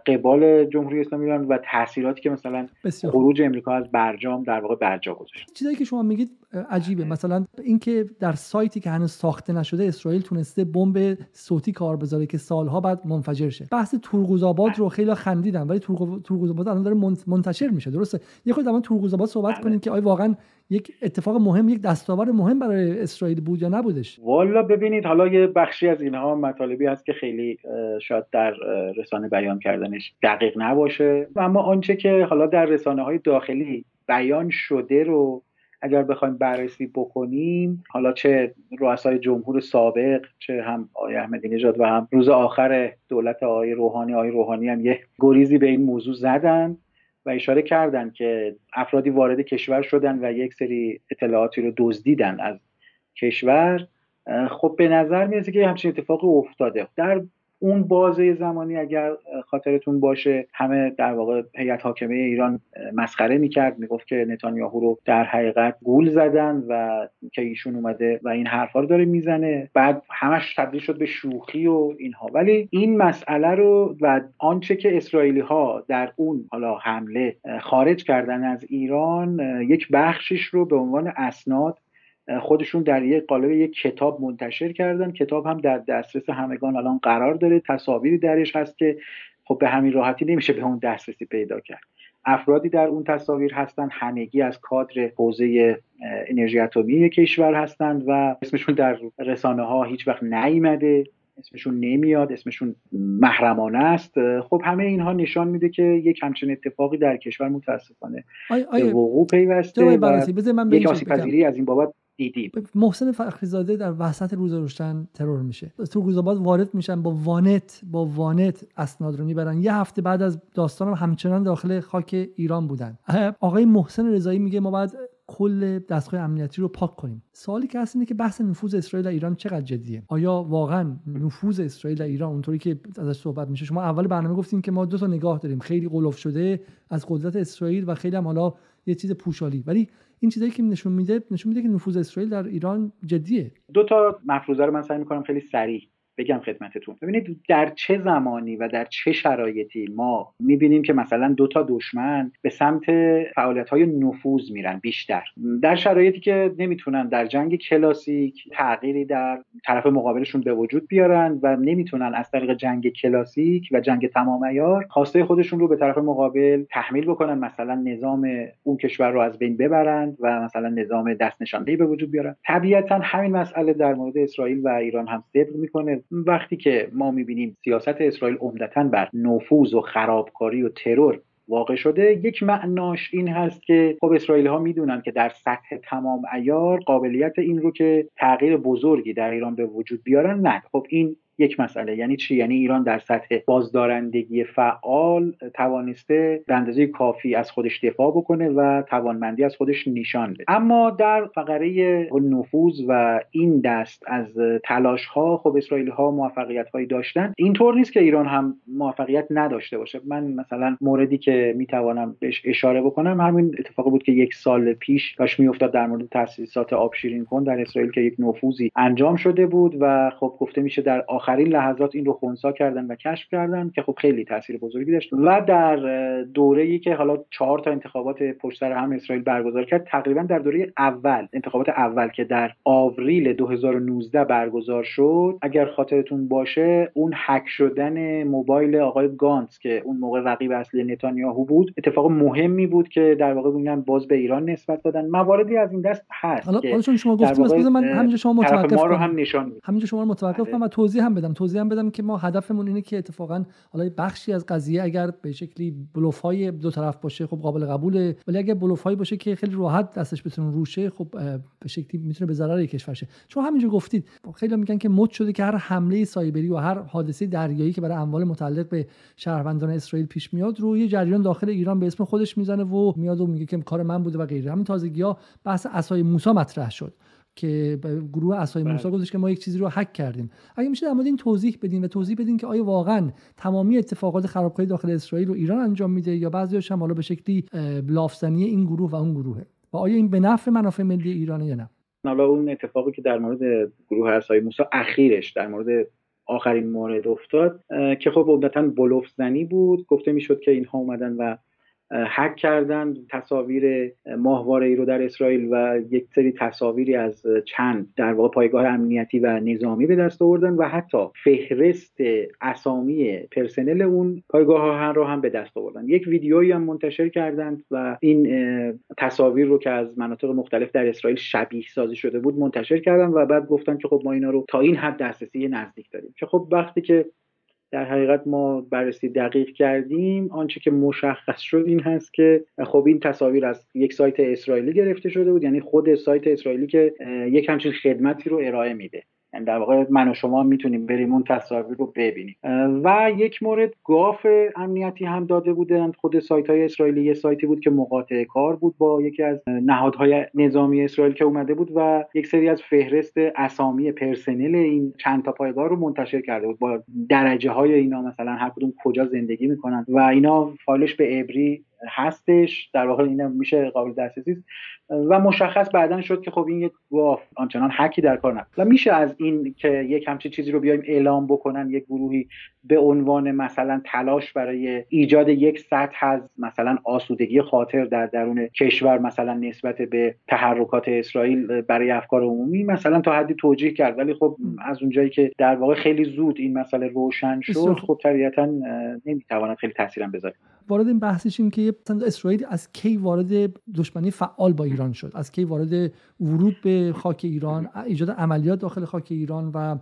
قبال جمهوری اسلامی ایران و تاثیراتی که مثلا خروج امریکا از برجام در واقع برجا گذاشت. چیزایی که شما میگید عجیبه. مثلا اینکه در سایتی که هنوز ساخته نشده اسرائیل تونسته بمب صوتی کار بذاره که سالها بعد منفجر شه. بحث تورگوزآباد رو خیلی خندیدن ولی تورگوزآباد الان داره منتشر میشه. درسته؟ یه خود در تورگوزآباد صحبت بله. کنید که آیا واقعا یک اتفاق مهم یک دستاورد مهم برای اسرائیل بود یا نبودش؟ والا ببینید حالا یه بخشی از اینها مطالبی هست که خیلی شاید در رسانه بیان کردنش دقیق نباشه. اما آنچه که حالا در رسانه های داخلی بیان شده رو اگر بخوایم بررسی بکنیم حالا چه رؤسای جمهور سابق چه هم آقای احمدی نژاد و هم روز آخر دولت آقای روحانی آقای روحانی هم یه گریزی به این موضوع زدن. و اشاره کردن که افرادی وارد کشور شدن و یک سری اطلاعاتی رو دزدیدن از کشور خب به نظر می‌رسه که همچین اتفاقی افتاده. در اون بازه زمانی اگر خاطرتون باشه همه در واقع هیئت حاکمه ایران مسخره می‌کرد. می‌گفت که نتانیاهو رو در حقیقت گول زدن و که ایشون اومده و این حرفا رو داره می‌زنه. بعد همش تبدیل شد به شوخی و اینها. ولی این مسئله رو و آنچه که اسرائیلی ها در اون حالا حمله خارج کردن از ایران یک بخشش رو به عنوان اسناد خودشون در یک قالب یک کتاب منتشر کردن. کتاب هم در دسترس همگان الان قرار داره. تصاویری درش هست که خب به همین راحتی نمیشه به اون دسترسی پیدا کرد. افرادی در اون تصاویر هستند همگی از کادر حوزه انرژی اتمی کشور هستند و اسمشون در رسانه ها هیچ وقت نیامده. اسمشون نمیاد. اسمشون محرمانه است. خب همه اینها نشان میده که یک همچین اتفاقی در کشور متاسفانه به وقوع پیوسته و یک آسیب از این بابت دیدیم. محسن فخریزاده در وسط روز روشن ترور میشه. تو روزآباد وارد میشن با وانت با وانت اسناد رو می‌برن. یه هفته بعد از داستان همچنان داخل خاک ایران بودن. آقای محسن رضایی میگه ما بعد کل دستگاه امنیتی رو پاک کنیم. سوالی که هست اینه که بحث نفوذ اسرائیل در ایران چقدر جدیه؟ آیا واقعا نفوذ اسرائیل در ایران اونطوری که ازش صحبت میشه؟ شما اول برنامه گفتیم که ما دو تا نگاه داریم. خیلی قلوف شده از قدرت اسرائیل و خیلی هم حالا یه چیز پوشالی. ولی این چیزایی که نشون میده نشون میده که نفوذ اسرائیل در ایران جدیه. دو تا مفروضه رو من سعی می‌کنم خیلی سریع بگم خدمتتون. ببینید در چه زمانی و در چه شرایطی ما می‌بینیم که مثلا دو تا دشمن به سمت فعالیت های نفوذ میرن بیشتر. در شرایطی که نمی‌تونن در جنگ کلاسیک تغییری در طرف مقابلشون به وجود بیارن و نمی‌تونن از طریق جنگ کلاسیک و جنگ تمام ایار خواسته خودشون رو به طرف مقابل تحمیل بکنن مثلا نظام اون کشور رو از بین ببرند و مثلا نظام دست نشانده به وجود بیارن. طبیعتا همین مسئله در مورد اسرائیل و ایران هم صدق می‌کنه. وقتی که ما می‌بینیم سیاست اسرائیل عمدتا بر نفوذ و خرابکاری و ترور واقع شده یک معناش این هست که خب اسرائیل ها می‌دونن که در سطح تمام ایار قابلیت این رو که تغییر بزرگی در ایران به وجود بیارن نه خب این یک مسئله. یعنی چی؟ یعنی ایران در سطح بازدارندگی فعال توانسته به اندازه کافی از خودش دفاع بکنه و توانمندی از خودش نشان بده. اما در فقره نفوذ و این دست از تلاش ها خب اسرائیل ها موفقیت هایی داشتن. اینطور نیست که ایران هم موفقیت نداشته باشه. من مثلا موردی که می‌توانم بهش اشاره بکنم همین اتفاقی بود که یک سال پیش داشت میافتاد در مورد تاسیسات آبشیرین کن در اسرائیل که یک نفوذی انجام شده بود و خب گفته میشه در آخرین لحظات این رو خونسا کردن و کشف کردن که خب خیلی تاثیر بزرگی داشت و در دوره ای که حالا چهار تا انتخابات پشت سر هم اسرائیل برگزار کرد تقریبا در دوره اول انتخابات اول که در آوریل 2019 برگزار شد اگر خاطرتون باشه اون هک شدن موبایل آقای گانتس که اون موقع رقیب اصلی نتانیاهو بود اتفاق مهمی بود که در واقع ببینن باز به ایران نسبت دادن. مواردی از این دست هست حالا شما گفتید من همینجا شما متوقف ما رو هم نشان همینجا شما متوقف کنم و توضیح هم بدم توضیح هم بدم که ما هدفمون اینه که اتفاقا حالا بخشی از قضیه اگر به شکلی بلوف های دو طرف باشه خب قابل قبوله. ولی اگر بلوف هایی باشه که خیلی راحت دستش بتونه روشه خب به شکلی می‌تونه به ضرر کشور شه. چون همینجا گفتید خیلی میگن که مد شده که هر حمله سایبری و هر حادثه دریایی که برای اموال متعلق به شهروندان اسرائیل پیش میاد رو یه جریان داخل ایران به اسم خودش می‌زنه و میاد و میگه که کار من بوده و غیره. همین تازگی ها بحث اسای موسی مطرح شد. که گروه اسای بله. موسی گفتش که ما یک چیزی رو هک کردیم. اگه میشه در مورد این توضیح بدین و توضیح بدین که آیا واقعا تمامی اتفاقات خرابکاری داخل اسرائیل رو ایران انجام میده یا بعضیش هم حالا به شکلی لافزنی این گروه و اون گروهه؟ و آیا این به نفع منافع ملی ایرانه یا نه؟ حالا اون اتفاقی که در مورد گروه اسای موسی اخیرش در مورد آخرین مورد افتاد که خب عمدتا بلوف زنی بود. گفته می‌شد که اینها اومدن و هک کردن تصاویر ماهواره ای رو در اسرائیل و یک سری تصاویری از چند در واقع پایگاه امنیتی و نظامی به دست آوردن و حتی فهرست اسامی پرسنل اون پایگاه ها رو هم به دست آوردن. یک ویدیویی هم منتشر کردند و این تصاویر رو که از مناطق مختلف در اسرائیل شبیه سازی شده بود منتشر کردن و بعد گفتن که خب ما اینا رو تا این حد دسترسی نزدیک داریم. که خب وقتی که در حقیقت ما بررسی دقیق کردیم. آنچه که مشخص شد این هست که خب این تصاویر از یک سایت اسرائیلی گرفته شده بود. یعنی خود سایت اسرائیلی که یک همچین خدمتی رو ارائه میده. یعنی در واقع من و شما می‌تونیم بریم اون تصاویر رو ببینیم. و یک مورد گاف امنیتی هم داده بودند. خود سایت های اسرائیلی یه سایتی بود که مقاطع کار بود با یکی از نهادهای نظامی اسرائیل که اومده بود و یک سری از فهرست اسامی پرسنل این چند تا پایگاه رو منتشر کرده بود. با درجه های اینا مثلا هر کدوم کجا زندگی می‌کنن و اینا فایلش به عبری هستش. در واقع این میشه قابل دسترسی. و مشخص بعدا شد که خب این یک گواف آنچنان حکی در کار نبود. و میشه از این که یک همچین چیزی رو بیایم اعلام بکنن یک گروهی به عنوان مثلا تلاش برای ایجاد یک سطح از مثلا آسودگی خاطر در درون کشور مثلا نسبت به تحرکات اسرائیل برای افکار عمومی مثلا تا حدی توجیه کرد. ولی خب از اونجایی که در واقع خیلی زود این مسئله روشن شد خب طبیعتا نمی‌تواند خیلی تاثیرم بذاره وارد این بحثشیم که اسرائیل از کی وارد دشمنی فعال با ایران شد؟ از کی وارد ورود به خاک ایران ایجاد عملیات داخل خاک ایران و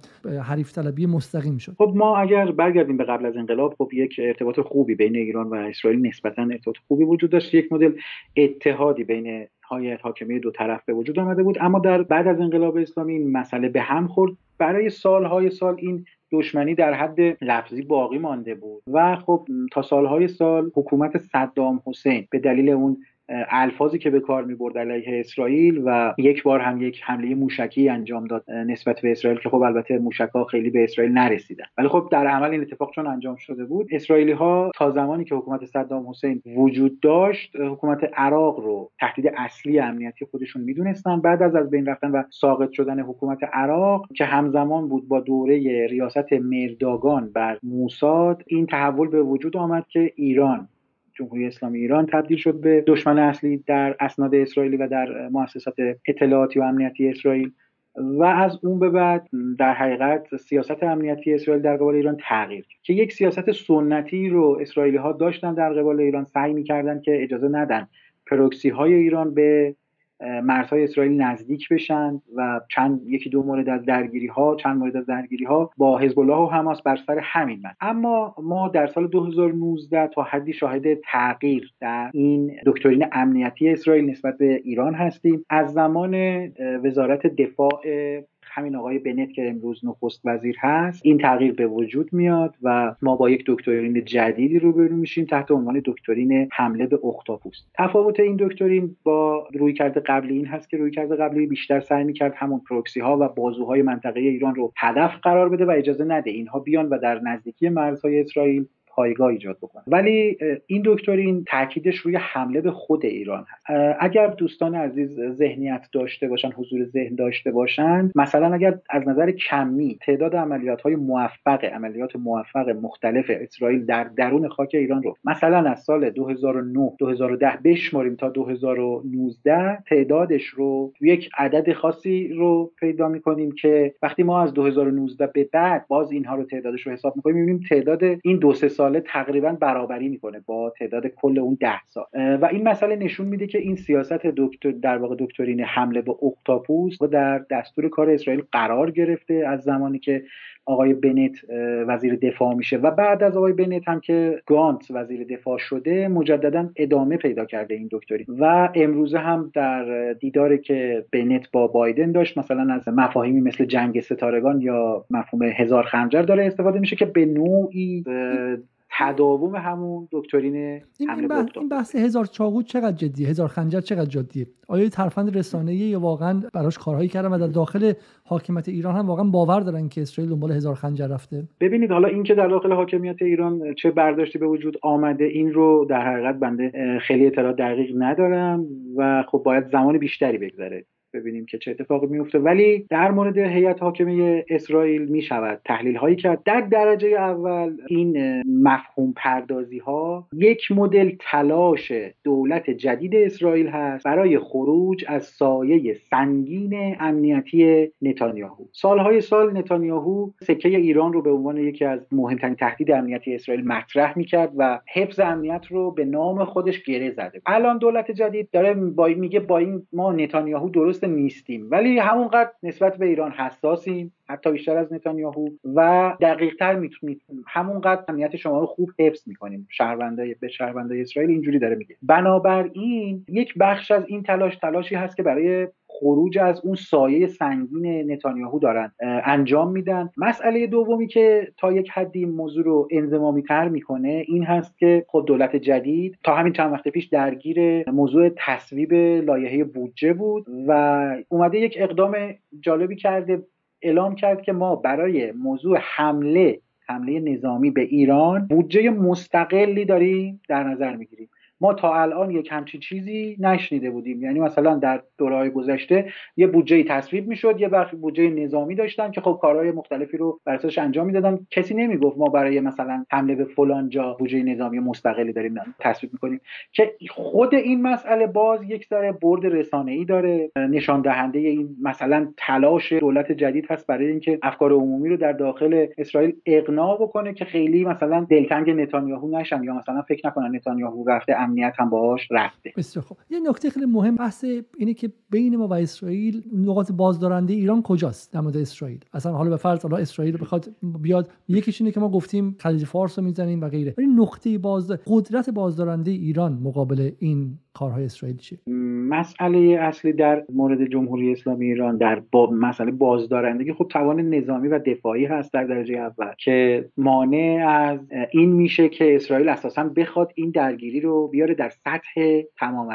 حریف طلبی مستقیم شد؟ خب ما اگر برگردیم به قبل از انقلاب خب یک ارتباط خوبی بین ایران و اسرائیل نسبتا ارتباط خوبی وجود داشت. یک مدل اتحادی بین های حاکمی دو طرف به وجود آمده بود. اما در بعد از انقلاب اسلامی این مسئله به هم خورد. برای سالهای سال این دشمنی در حد لفظی باقی مانده بود. و خب تا سالهای سال حکومت صدام حسین به دلیل اون الفاظی که به کار می‌برد علیه اسرائیل و یک بار هم یک حمله موشکی انجام داد نسبت به اسرائیل که خب البته موشک ها خیلی به اسرائیل نرسیدن. ولی خب در عمل این اتفاق چون انجام شده بود اسرائیلی ها تا زمانی که حکومت صدام حسین وجود داشت حکومت عراق رو تهدید اصلی امنیتی خودشون می‌دونستن. بعد از از بین رفتن و ساقط شدن حکومت عراق که همزمان بود با دوره ریاست مرداگان بر موساد این تحول به وجود آمد که ایران جمهوری اسلامی ایران تبدیل شد به دشمن اصلی در اسناد اسرائیلی و در مؤسسات اطلاعاتی و امنیتی اسرائیل. و از اون به بعد در حقیقت سیاست امنیتی اسرائیل در قبال ایران تغییر کرد. که یک سیاست سنتی رو اسرائیلی ها داشتن در قبال ایران سعی می‌کردن که اجازه ندن پروکسی های ایران به مرزهای اسرائیل نزدیک بشن و چند یکی دو مورد از درگیری ها چند مورد از درگیری ها با حزب الله و حماس بر سر همین من اما ما در سال 2019 تا حدی شاهد تغییر در این دکترین امنیتی اسرائیل نسبت به ایران هستیم. از زمان وزارت دفاع همین آقای بنت که امروز نخست وزیر هست این تغییر به وجود میاد و ما با یک دکترین جدیدی روبرو میشیم تحت عنوان دکترین حمله به اختاپوس. تفاوت این دکترین با رویکرد قبلی این هست که رویکرد قبلی بیشتر سعی می‌کرد همون پروکسی ها و بازوهای منطقه ایران رو هدف قرار بده و اجازه نده اینها بیان و در نزدیکی مرزهای اسرائیل پایگاه ایجاد بکنه. ولی این دکترین تاکیدش روی حمله به خود ایران هست. اگر دوستان عزیز ذهنیت داشته باشن حضور ذهن داشته باشند مثلا اگر از نظر کمی تعداد عملیات های موفق عملیات موفق مختلف اسرائیل در درون خاک ایران رو مثلا از سال 2009 2010 بشماریم تا 2019 تعدادش رو یک عدد خاصی رو پیدا می‌کنیم که وقتی ما از 2019 به بعد باز اینها رو تعدادش رو حساب می‌کنیم می‌بینیم تعداد این دو سه ساله تقریبا برابری می‌کنه با تعداد کل اون ده سال. و این مسئله نشون میده که این سیاست دکتر در واقع دکترین حمله به اختاپوس و در دستور کار اسرائیل قرار گرفته از زمانی که آقای بنت وزیر دفاع میشه. و بعد از آقای بنت هم که گانت وزیر دفاع شده مجددا ادامه پیدا کرده این دکترین و امروزه هم در دیداری که بنت با بایدن داشت مثلا از مفاهیمی مثل جنگ ستارگان یا مفهوم هزار خنجر داره استفاده میشه که به نوعی تداوم همون دکترین این, بحث, این بحث هزار چاقو چقدر جدیه؟ هزار خنجر چقدر جدیه؟ آیا ترفند رسانه‌ای یا واقعا براش کارهایی کردن و در داخل حاکمیت ایران هم واقعا باور دارن که اسرائیل دنبال هزار خنجر رفته؟ ببینید حالا اینکه در داخل حاکمیت ایران چه برداشتی به وجود آمده این رو در حقیقت بنده خیلی اطلاع دقیق ندارم و خب باید زمان بیشتری بگذره. ببینیم که چه اتفاقی میفته ولی در مورد هیئت حاکمه اسرائیل می شود تحلیل هایی کرد. در درجه اول این مفهوم پردازی ها یک مدل تلاش دولت جدید اسرائیل هست برای خروج از سایه سنگین امنیتی نتانیاهو. سالهای سال نتانیاهو سکه ایران رو به عنوان یکی از مهمترین تهدید امنیتی اسرائیل مطرح می‌کرد و حفظ امنیت رو به نام خودش گره زده. الان دولت جدید داره با میگه با این ما نتانیاهو درست نیستیم. ولی همونقدر نسبت به ایران حساسیم. حتی بیشتر از نتانیاهو و دقیقتر می‌تونیم همونقدر امنیت شما رو خوب حفظ می‌کنیم. شهروندای به شهروندای اسرائیل اینجوری داره میگه. بنابراین یک بخش از این تلاش تلاشی هست که برای خروج از اون سایه سنگین نتانیاهو دارن انجام میدن. مسئله دومی که تا یک حدی موضوع رو انزمامی تر می‌کنه این هست که خود دولت جدید تا همین چند وقت پیش درگیر موضوع تصویب لایحه بودجه بود و اومده یک اقدام جالبی کرده. اعلام کرد که ما برای موضوع حمله حمله نظامی به ایران بودجه مستقلی داریم در نظر می‌گیریم. ما تا الان یک همچین چیزی نشنیده بودیم. یعنی مثلا در دورهای گذشته یه بودجه تصویب می‌شد یه بخش بودجه نظامی داشتن که خب کارهای مختلفی رو بر اساسش انجام می‌دادن. کسی نمی‌گفت ما برای مثلا حمله به فلان جا بودجه نظامی مستقلی داریم تصویب می‌کنیم. که خود این مسئله باز یک ذره برد رسانه‌ای داره. نشان دهنده این مثلا تلاش دولت جدید هست برای اینکه افکار عمومی رو در داخل اسرائیل اقناع بکنه که خیلی مثلا دلتنگ نتانیاهو نشن یا مثلا فکر نکنن نتانیاهو رفته امنیت هم باهاش رفته. بسیار خوب. یه نکته خیلی مهم بحث اینه که بین ما و اسرائیل نقاط بازدارنده ایران کجاست در مورد اسرائیل؟ اصلا حالا به فرض حالا اسرائیل بخواد بیاد یکیش اینه که ما گفتیم خلیج فارس رو می‌زنیم و غیره. ولی نقطه باز قدرت بازدارنده ایران مقابل این کارهای اسرائیل چیه؟ مسئله اصلی در مورد جمهوری اسلامی ایران در با مسئله بازدارندگی خب توان نظامی و دفاعی هست در درجه اول که مانع از این میشه که اسرائیل اساسا بخواد این درگیری رو بیاره در سطح تمام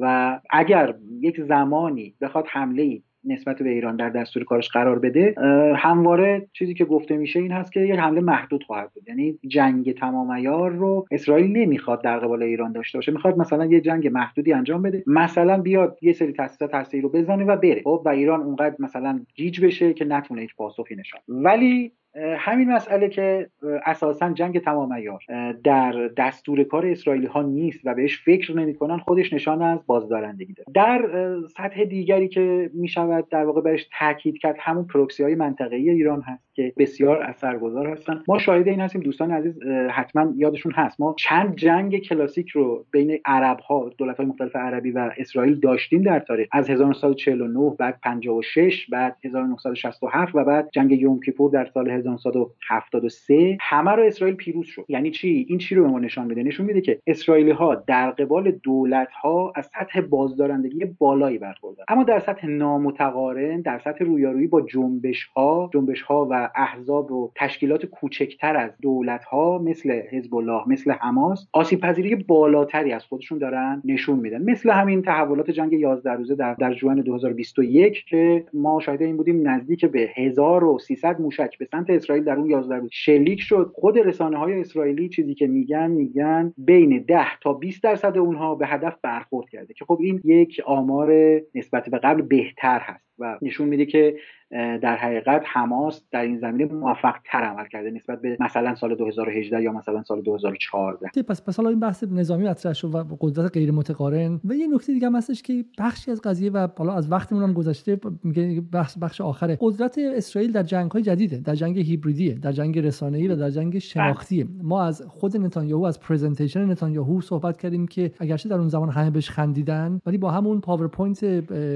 و اگر یک زمانی بخواد حمله ای نسبت به ایران در دستور کارش قرار بده همواره چیزی که گفته میشه این هست که یک حمله محدود خواهد بود. یعنی جنگ تمام ایار رو اسرائیل نمی‌خواد در قبال ایران داشته باشه. می‌خواد مثلا یه جنگ محدودی انجام بده. مثلا بیاد یه سری تاسیسات هسته‌ای رو بزنه و بره. خب و ایران اونقدر مثلا گیج بشه که نتونه هیچ پاسخی نشان. ولی همین مسئله که اساسا جنگ تمام ایار در دستور کار اسرائیلی ها نیست و بهش فکر نمی‌کنن خودش نشان از بازدارندگی داره. در سطح دیگری که می شود در واقع بهش تاکید کرد همون پروکسی های منطقه‌ای ایران هست. که بسیار اثرگذار هستن. ما شاهد این هستیم دوستان عزیز حتما یادشون هست. ما چند جنگ کلاسیک رو بین عرب ها دولت های مختلف عربی و اسرائیل داشتیم در تاریخ. از 1949 بعد 56 بعد 1967 و بعد جنگ یوم کیپور در سال 1973 همه رو اسرائیل پیروز شد. یعنی چی؟ این چی رو به ما نشان میده؟ نشون میده که اسرائیلی ها در قبال دولت ها از سطح بازدارندگی بالایی برخوردن. اما در سطح نامتقارن در سطح رویارویی با جنبش ها جنبش ها و احزاب و تشکیلات کوچکتر از دولت ها مثل حزب الله مثل حماس آسیب پذیری بالاتری از خودشون دارن نشون میدن. مثل همین تحولات جنگ 11 روزه در در جوان 2021 که ما شاهد این بودیم نزدیک به 1300 موشک به سمت اسرائیل در اون 11 روز شلیک شد. خود رسانه های اسرائیلی چیزی که میگن میگن بین 10 تا 20 درصد اونها به هدف برخورد کرده که خب این یک آمار نسبت به قبل بهتر هست. و نشون میده که در حقیقت حماس در این زمینه موفق تر عمل کرده نسبت به مثلا سال 2018 یا مثلا سال 2014 پس پس حالا این بحث نظامی مطرح شد و قدرت غیر متقارن. و یه نکته دیگه هم هستش که بخشی از قضیه و حالا از وقتمون هم گذشته میگه بخش بخش آخره. قدرت اسرائیل در جنگ های جدیده در جنگ هیبریدیه در جنگ رسانه‌ای و در جنگ شناختیه ما از خود نتانیاهو از presentation نتانیاهو صحبت کردیم که اگرچه در اون زمان همه بهش خندیدن ولی با همون PowerPoint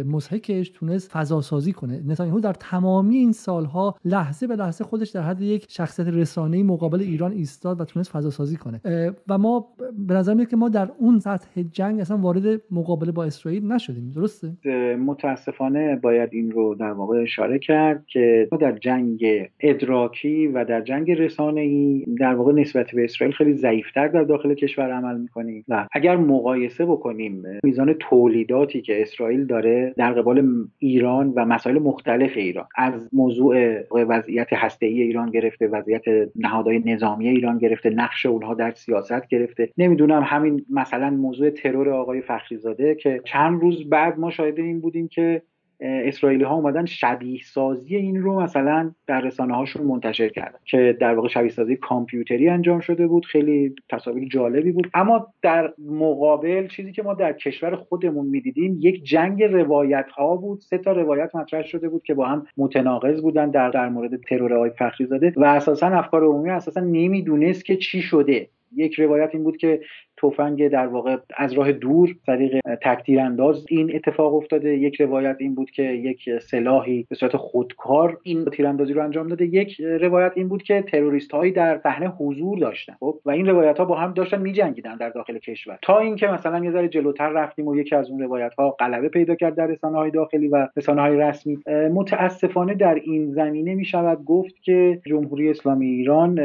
مضحکش تونست فضا سازی کنه. نتانیاهو در تمامی این سالها لحظه به لحظه خودش در حد یک شخصیت رسانه‌ای مقابل ایران ایستاد و تونست فضا سازی کنه و ما به نظر میاد که ما در اون سطح جنگ اصلا وارد مقابله با اسرائیل نشدیم. درسته؟ متاسفانه باید این رو در واقع اشاره کرد که ما در جنگ ادراکی و در جنگ رسانه‌ای در واقع نسبت به اسرائیل خیلی ضعیفتر در داخل کشور عمل می‌کنیم. و اگر مقایسه بکنیم میزان تولیداتی که اسرائیل داره در قبال ایران و مسائل مختلف ایران. از موضوع وضعیت هسته ای ایران گرفته وضعیت نهادهای نظامی ایران گرفته نقش اونها در سیاست گرفته. نمی‌دونم همین مثلا موضوع ترور آقای فخریزاده که چند روز بعد ما شاهد این بودیم که اسرائیلی ها اومدن شبیه سازی این رو مثلا در رسانه هاشون منتشر کردن که در واقع شبیه سازی کامپیوتری انجام شده بود خیلی تصاویر جالبی بود. اما در مقابل چیزی که ما در کشور خودمون می‌دیدیم یک جنگ روایت ها بود. سه تا روایت مطرح شده بود که با هم متناقض بودن در در مورد ترور آقای فخری زاده و اساسا افکار عمومی اساسا نمی‌دونست که چی شده. یک روایت این بود که تفنگ در واقع از راه دور طریق تکتیر انداز این اتفاق افتاده. یک روایت این بود که یک سلاحی به صورت خودکار این تیراندازی رو انجام داده. یک روایت این بود که تروریست هایی در صحنه حضور داشتن. خب و این روایت ها با هم داشتن میجنگیدن در داخل کشور. تا اینکه مثلا یه ذره جلوتر رفتیم و یکی از اون روایت ها غلبه پیدا کرد در رسانه های داخلی و رسانه های رسمی متاسفانه در این زمینه می شود گفت که جمهوری اسلامی ایران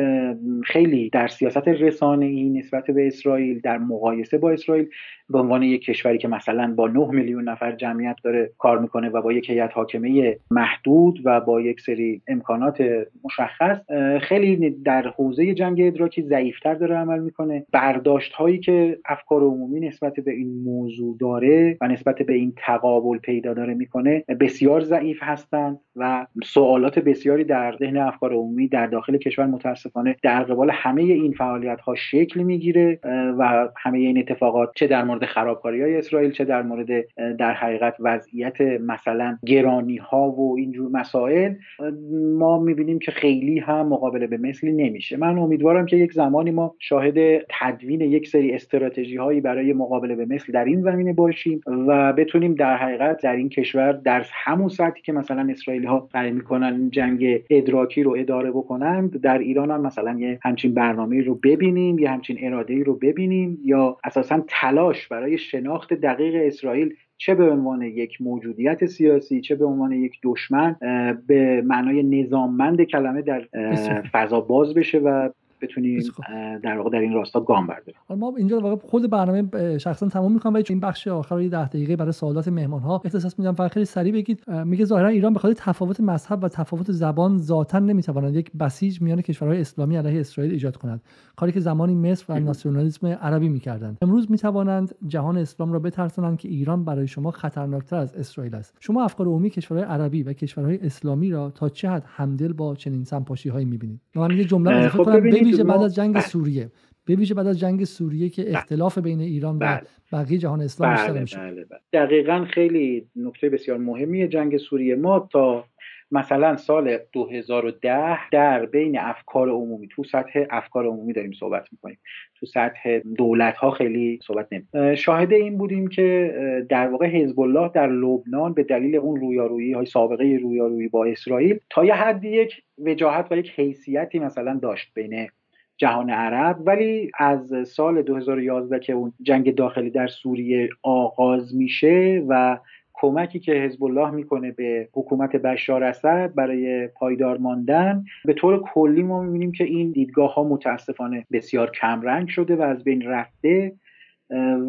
خیلی در سیاست رسانه ای نسبت به اسرائیل در مقایسه با اسرائیل به عنوان یک کشوری که مثلا با 9 میلیون نفر جمعیت داره کار می‌کنه و با یک هیئت حاکمه محدود و با یک سری امکانات مشخص خیلی در حوزه جنگ ادراکی ضعیفتر داره عمل می‌کنه. برداشت هایی که افکار عمومی نسبت به این موضوع داره و نسبت به این تقابل پیدا داره می‌کنه بسیار ضعیف هستند و سوالات بسیاری در ذهن افکار عمومی در داخل کشور متاسفانه در قبال همه این فعالیت ها شکل می‌گیره و همه این اتفاقات چه در مورد خرابکاری های اسرائیل چه در مورد در حقیقت وضعیت مثلا گرانی ها و اینجور مسائل ما می‌بینیم که خیلی هم مقابله به مثلی نمیشه. من امیدوارم که یک زمانی ما شاهد تدوین یک سری استراتژی هایی برای مقابله به مثل در این زمینه باشیم و بتونیم در حقیقت در این کشور در همون سطحی که مثلا اسرائیل ها سعی می‌کنن جنگ ادراکی رو اداره بکنند در ایران هم مثلا یه همچین برنامه رو ببینیم یه همچین اراده رو ببینیم یا اساسا تلاش برای شناخت دقیق اسرائیل چه به عنوان یک موجودیت سیاسی چه به عنوان یک دشمن به معنای نظاممند کلمه در فضا باز بشه و بتونیم در واقع در این راستا گام برداریم. ما اینجا واقع خود برنامه شخصا تمام می‌کنم ولی این بخش آخر یه 10 دقیقه برای سوالات مهمان ها اختصاص میدم فقط خیلی سریع بگید. میگه ظاهرا ایران به خاطر تفاوت مذهب و تفاوت زبان ذاتا نمی‌تواند یک بسیج میان کشورهای اسلامی علیه اسرائیل ایجاد کند. کاری که زمانی مصر و ناسیونالیسم عربی می‌کردند. امروز می‌توانند جهان اسلام را بترسانند که ایران برای شما خطرناکتر از اسرائیل است. شما افکار عمومی کشورهای عربی و کشورهای اسلامی را تا چه حد همدل با چنین سمپاشی هایی می‌بینید؟ من یه جمله اضافه خب کنم. ویژه بعد از جنگ بله. سوریه به ویژه بعد از جنگ سوریه که بله. اختلاف بین ایران و بله. بقیه جهان اسلام بیشتر میشه بله دقیقا خیلی نکته بسیار مهمیه جنگ سوریه ما تا مثلا سال 2010 در بین افکار عمومی تو سطح افکار عمومی داریم صحبت می‌کنیم تو سطح دولت ها خیلی صحبت نمی شاهد این بودیم که در واقع حزب الله در لبنان به دلیل اون رویارویی های سابقه رویارویی با اسرائیل تا یه حدی یک وجاهت و یک حیثیتی مثلا داشت بین جهان عرب ولی از سال 2011 که اون جنگ داخلی در سوریه آغاز میشه و کمکی که حزب الله می‌کنه به حکومت بشار اسد برای پایدار ماندن به طور کلی ما می‌بینیم که این دیدگاه ها متاسفانه بسیار کمرنگ شده و از بین رفته.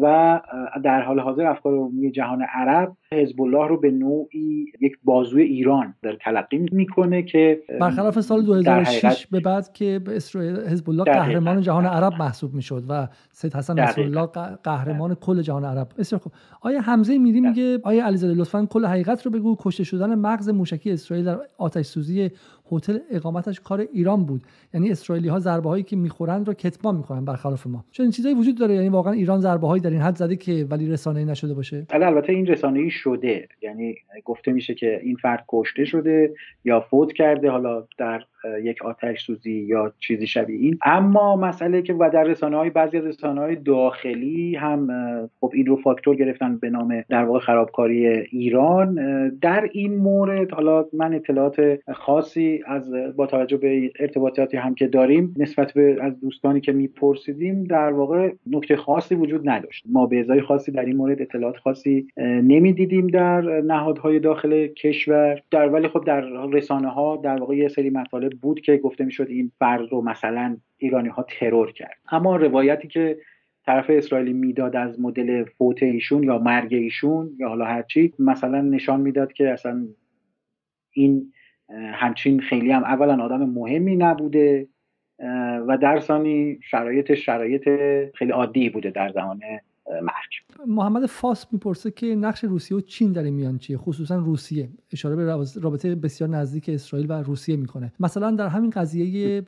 و در حال حاضر افکار عمومی جهان عرب حزب الله رو به نوعی یک بازوی ایران داره تلقی می‌کنه که برخلاف سال 2006 به بعد که حزب الله قهرمان جهان عرب محسوب می‌شد و سید حسن نصرالله قهرمان کل جهان عرب. بسیار خوب. آیا حمزه میری میگه آیا علیزاده لطفا کل حقیقت رو بگو کشته شدن مغز موشکی اسرائیل در آتش سوزی هتل اقامتش کار ایران بود. یعنی اسرائیلی ها ضربه هایی که می‌خورند رو کتمان می‌کنن برخلاف ما. چون چیزایی وجود داره؟ یعنی واقعا ایران ضربه هایی در این حد زده که ولی رسانه‌ای نشده باشه؟ بله البته این رسانه‌ای شده. یعنی گفته میشه که این فرد کشته شده یا فوت کرده. حالا در یک آتش سوزی یا چیزی شبیه این. اما مسئله که و در رسانه های بعضی از رسانه های داخلی هم خب این رو فاکتور گرفتن به نام در واقع خرابکاری ایران. در این مورد حالا من اطلاعات خاصی از با توجه به ارتباطاتی هم که داریم نسبت به از دوستانی که میپرسیدیم در واقع نکته خاصی وجود نداشت. ما به ازای خاصی در این مورد اطلاعات خاصی نمی‌دیدیم در نهادهای داخل کشور. در ولی خب در رسانه ها در واقع یه سری مطالب بود که گفته می‌شد این فرد رو مثلا ایرانی ها ترور کرد. اما روایتی که طرف اسرائیلی می‌داد از مدل فوت ایشون یا مرگ ایشون یا حالا هرچی مثلا نشان می‌داد که اصلا این همچین خیلی هم اولا آدم مهمی نبوده و در ثانی شرایط شرایط خیلی عادی بوده در زمان مرگ. محمد فاس می‌پرسه که نقش روسیه و چین در این میان چیه؟ خصوصا روسیه. اشاره به رابطه بسیار نزدیک اسرائیل و روسیه می‌کنه. مثلا در همین قضیه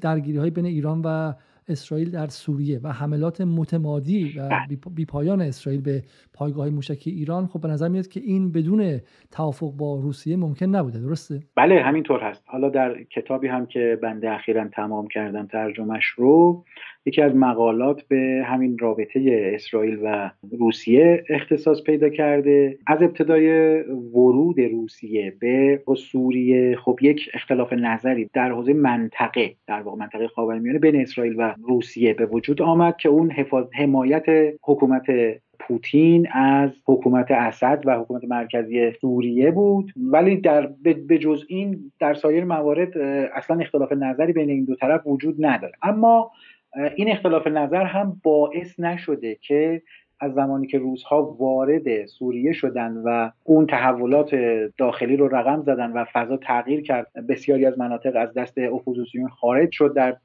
درگیری های بین ایران و اسرائیل در سوریه و حملات متمادی و بیپایان اسرائیل به پایگاه موشکی ایران خب به نظر میاد که این بدون توافق با روسیه ممکن نبوده. درسته؟ بله همینطور هست. حالا در کتابی هم که بنده اخیرا تمام کردم ترجمهش رو یکی از مقالات به همین رابطه اسرائیل و روسیه اختصاص پیدا کرده. از ابتدای ورود روسیه به سوریه خب یک اختلاف نظری در حوزه منطقه در واقع منطقه خاورمیانه بین اسرائیل و روسیه به وجود آمد که اون حمایت حکومت پوتین از حکومت اسد و حکومت مرکزی سوریه بود. ولی در به جز این در سایر موارد اصلا اختلاف نظری بین این دو طرف وجود نداره. اما این اختلاف نظر هم باعث نشده که از زمانی که روس‌ها وارد سوریه شدن و اون تحولات داخلی رو رقم زدن و فضا تغییر کرد بسیاری از مناطق از دست اپوزیسیون خارج شد. در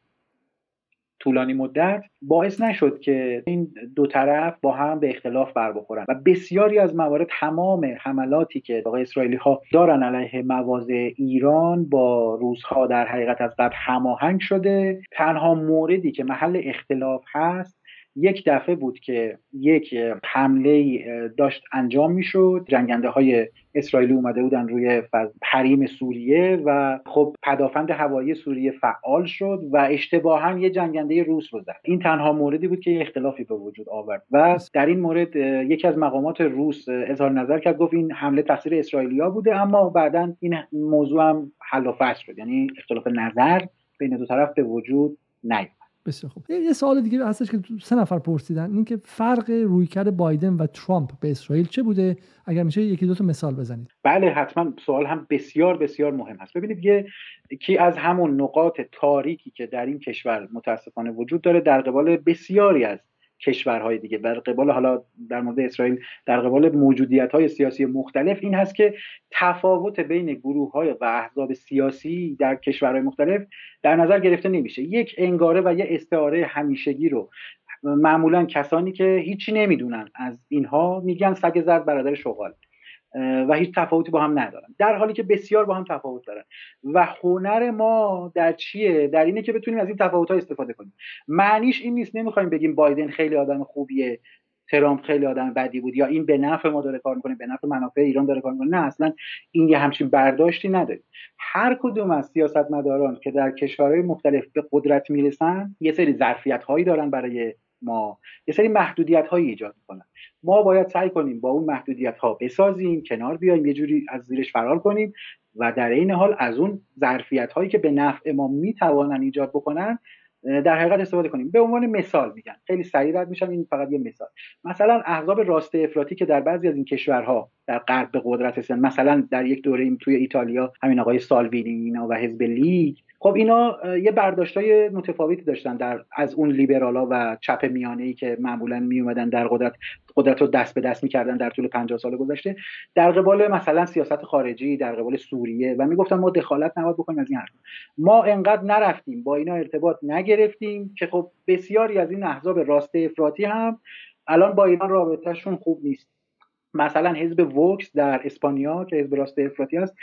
طولانی مدت باعث نشد که این دو طرف با هم به اختلاف بر بخورن. و بسیاری از موارد تمام حملاتی که واقع اسرائیلی ها دارن علیه مواضع ایران با روزها در حقیقت از قبل هماهنگ شده. تنها موردی که محل اختلاف هست یک دفعه بود که یک حمله داشت انجام می‌شد. جنگنده های اسرائیلی اومده بودن روی حریم سوریه و خب پدافند هوایی سوریه فعال شد و اشتباها یه جنگنده روس رو زد. این تنها موردی بود که اختلافی به وجود آورد و در این مورد یکی از مقامات روس اظهار نظر کرد گفت این حمله تقصیر اسرائیلیا بوده اما بعدا این موضوع هم حل و فصل شد. یعنی اختلاف نظر بین دو طرف به وجود نیومد بسیار خوب. یه سوال دیگه هستش که سه نفر پرسیدن اینکه فرق رویکرد بایدن و ترامپ به اسرائیل چه بوده؟ اگر میشه یکی دو تا مثال بزنید. بله حتما سوال هم بسیار بسیار مهم هست. ببینید یه یکی از همون نقاط تاریکی که در این کشور متاسفانه وجود داره در قبال بسیاری از کشورهای دیگه. در قبال حالا در مورد اسرائیل در قبال موجودیت های سیاسی مختلف این هست که تفاوت بین گروه های و احزاب سیاسی در کشورهای مختلف در نظر گرفته نمیشه. یک انگاره و یه استعاره همیشگی رو معمولا کسانی که هیچی نمی‌دونن از اینها میگن سگ زرد برادر شغال. و هیچ تفاوتی با هم ندارن. در حالی که بسیار با هم تفاوت دارن. و هنر ما در چیه؟ در اینه که بتونیم از این تفاوت ها استفاده کنیم. معنیش این نیست نمی‌خوایم بگیم بایدن خیلی آدم خوبیه ترامپ خیلی آدم بدی بود یا این به نفع ما داره کار می‌کنه به نفع منافع ایران داره کار می‌کنه. نه اصلا این یه همچین برداشتی نداره هر کدوم از سیاستمداران که در کشورهای مختلف به قدرت می‌رسن یه سری ظرفیت هایی دارن برای ما یه سری محدودیت هایی ایجاد می‌کنن. ما باید سعی کنیم با اون محدودیت ها بسازیم کنار بیایم یه جوری از زیرش فرار کنیم و در این حال از اون ظرفیت هایی که به نفع ما می‌توانن ایجاد بکنن در حقیقت استفاده کنیم. به عنوان مثال میگن خیلی سریع رد میشم این فقط یه مثال. مثلا احزاب راست افراطی که در بعضی از این کشورها در غرب به قدرت هستن مثلا در یک دوره توی ایتالیا همین آقای سالوینی اینا و حزب لیگ. خب اینا یه برداشتای متفاوتی داشتن در از اون لیبرالا و چپ میانه ای که معمولا می اومدن در قدرت قدرت رو دست به دست می‌کردن در طول 50 سال گذشته. در قبال مثلا سیاست خارجی در قبال سوریه و می‌گفتن ما دخالت نباید بکنیم از این حرف ما انقدر نرفتیم با اینا ارتباط نگرفتیم که خب بسیاری از این احزاب راست افراطی هم الان با ایران رابطهشون خوب نیست. مثلا حزب وکس در اسپانیا که حزب راست افراطی است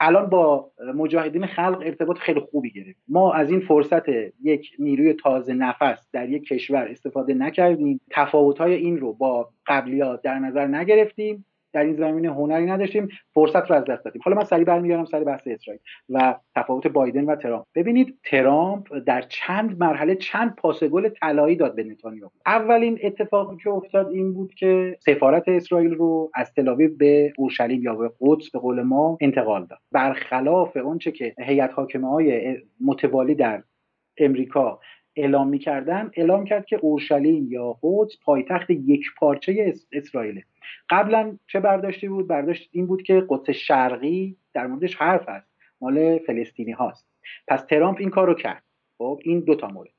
الان با مجاهدین خلق ارتباط خیلی خوبی گرفت. ما از این فرصت یک نیروی تازه نفس در یک کشور استفاده نکردیم. تفاوت‌های این رو با قبلیات در نظر نگرفتیم. در این زمینه هنری نداشتیم فرصت رو از دست دادیم. حالا من سریع برمیگردم سر بحث اسرائیل و تفاوت بایدن و ترامپ. ببینید ترامپ در چند مرحله چند پاس گل طلایی داد به نتانیاهو. اولین اتفاقی که افتاد این بود که سفارت اسرائیل رو از تلاویو به اورشلیم یا به قدس به قول ما انتقال داد. برخلاف اونچه که هیئت حاکمه های متوالی در امریکا اعلام می‌کردن اعلام کرد که اورشلیم یا قدس پایتخت یک پارچه اسرائیل قبلا چه برداشتی بود؟ برداشت این بود که قدس شرقی در موردش حرف هست. مال فلسطینی هاست. پس ترامپ این کار رو کرد. خب این دو تا مورد.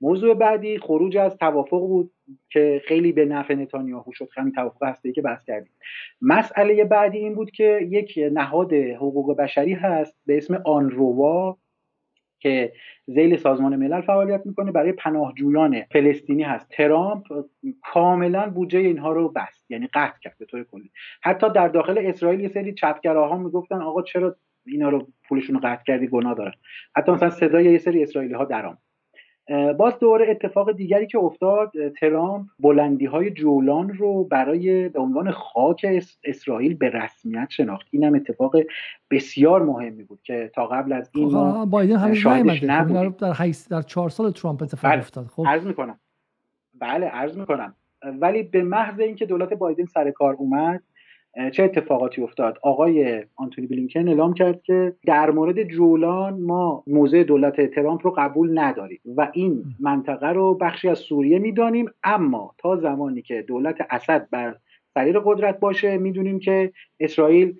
موضوع بعدی خروج از توافق بود که خیلی به نفع نتانیاهو شد. همین توافق هسته که بحث کردیم. مسئله بعدی این بود که یک نهاد حقوق بشری هست به اسم آنروا که زیل سازمان ملل فعالیت می‌کنه برای پناهجویان فلسطینی هست. ترامپ کاملا بودجه اینها رو بست یعنی قطع کرد به طور کلی. حتی در داخل اسرائیل یه سری چپگراها می‌گفتن آقا چرا اینا رو پولشون رو قطع کردی؟ گناه دارن. حتی مثلا صدای یه سری اسرائیلی ها درام باز دوره اتفاق دیگری که افتاد ترامپ بلندی های جولان رو برای به عنوان خاک اسرائیل به رسمیت شناخت. اینم اتفاق بسیار مهمی بود که تا قبل از این خب، بایدن هنوز نبود. در در چهار سال ترامپ اتفاق بله. افتاد. خب. عرض می‌کنم. بله عرض می‌کنم. ولی به محض اینکه دولت بایدن سر کار اومد چه اتفاقاتی افتاد؟ آقای آنتونی بلینکن اعلام کرد که در مورد جولان ما موضع دولت ترامپ رو قبول نداریم و این منطقه رو بخشی از سوریه می‌دانیم. اما تا زمانی که دولت اسد بر سریر قدرت باشه می‌دونیم که اسرائیل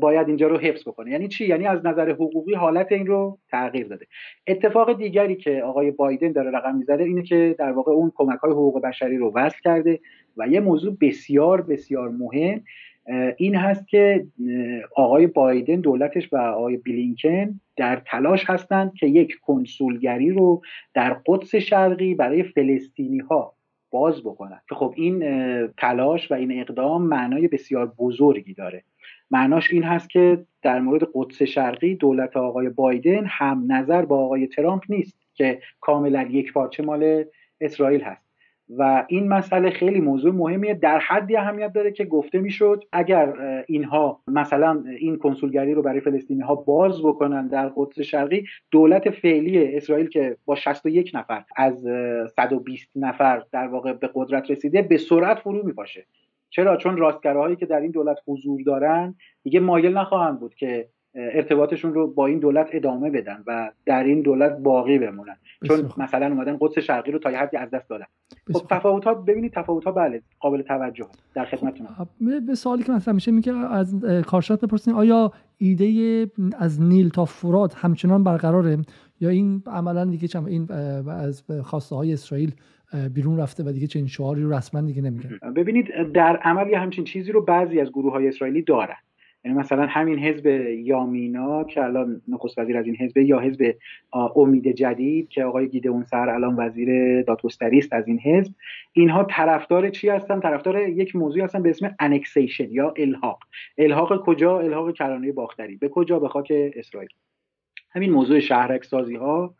باید اینجا رو حفظ بکنه. یعنی چی؟ یعنی از نظر حقوقی حالت این رو تغییر داده. اتفاق دیگری که آقای بایدن داره رقم می‌زنه اینه که در واقع اون کمک های حقوق بشری رو وصل کرده و یه موضوع بسیار بسیار مهم این هست که آقای بایدن دولتش و آقای بلینکن در تلاش هستند که یک کنسولگری رو در قدس شرقی برای فلسطینی ها باز بکنن که خب این تلاش و این اقدام معنای بسیار بزرگی داره. معناش این هست که در مورد قدس شرقی دولت آقای بایدن هم نظر با آقای ترامپ نیست که کاملا یک پارچه مال اسرائیل هست. و این مسئله خیلی موضوع مهمیه. در حدی اهمیت داره که گفته می‌شد اگر اینها مثلا این کنسولگری رو برای فلسطینی ها باز بکنن در قدس شرقی دولت فعلی اسرائیل که با 61 نفر از 120 نفر در واقع به قدرت رسیده به سرعت فرو میپاشه. چرا؟ چون راستگراهایی که در این دولت حضور دارن دیگه مایل نخواهند بود که ارتباطشون رو با این دولت ادامه بدن و در این دولت باقی بمونن. چون مثلا اومدن قدس شرقی رو تا یه حدی از دست دادن. خب تفاوت ها ببینید تفاوت ها بله قابل توجه در خدمتتون. به سوالی که مثلا میشه میگه از کارشناس بپرسین آیا ایده از نیل تا فرات همچنان برقراره؟ یا این عملا دیگه چم این از خواسته های اسرائیل بیرون رفته و دیگه چنین شعاری رو رسما دیگه نمیگه. ببینید در عمل یه همچین چیزی رو بعضی از گروه های اسرائیلی دارن. یعنی مثلا همین حزب یامینا که الان نخست وزیر از این حزب یا حزب امید جدید که آقای گیدئون سر الان وزیر دادگستری است از این حزب اینها طرفدار چی هستن؟ طرفدار یک موضوع هستن به اسم انکسیشن یا الحاق. الحاق کجا؟ الحاق کرانه باختری. به کجا؟ به خاک اسرائیل. همین موضوع شهرک سازی ها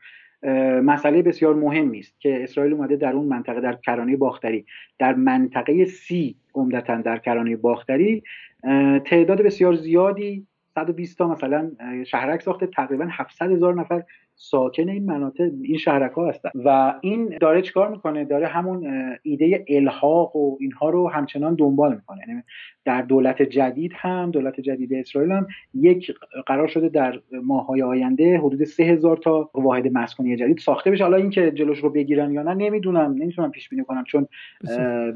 مسئله بسیار مهمی است که اسرائیل اومده در اون منطقه در کرانه باختری در منطقه سی عمدتا در کرانه باختری تعداد بسیار زیادی 120 تا مثلا شهرک ساخته تقریبا 700 هزار نفر ساکن این مناطق این شهرک ها هستن. و این داره چیکار می‌کنه؟ داره همون ایده الحاق و اینها رو همچنان دنبال می‌کنه. یعنی در دولت جدید هم دولت جدید اسرائیل هم یک قرار شده در ماهای آینده حدود سه هزار تا واحد مسکونی جدید ساخته بشه. حالا اینکه جلوش رو بگیرن یا نه نمی‌دونم. نمی‌تونم پیش بینی کنم. چون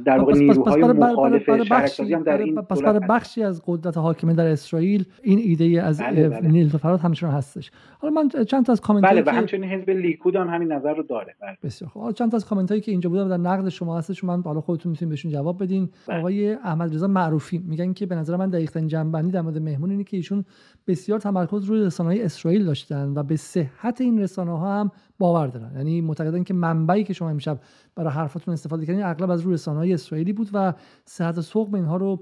در واقع نیروهای مخالف شهرکسازی هم در این پس برای بخشی از قدرت حاکمه در اسرائیل این ایده از بله بله. نیل فرات همچنان هستش. حالا من چند تا از کامنت بله و همچنین حزب لیکود هم همین نظر رو داره بله. بسیار خب چند تا از کامنت هایی که اینجا بوده در نقد شما هستش من حالا خودتون می‌تونید بهشون جواب بدین بله. آقای احمد رضا معروفی میگن که به نظر من دقیق ترین جنبندی در مورد مهمون اینه که ایشون بسیار تمرکز روی رسانه های اسرائیل داشتن و به صحت این رسانه ها هم باور دارن یعنی معتقدن که منبعی که شما امشب برای حرفاتون استفاده کردین اغلب از روی رسانه های اسرائیلی بود و صحت سوق اینها رو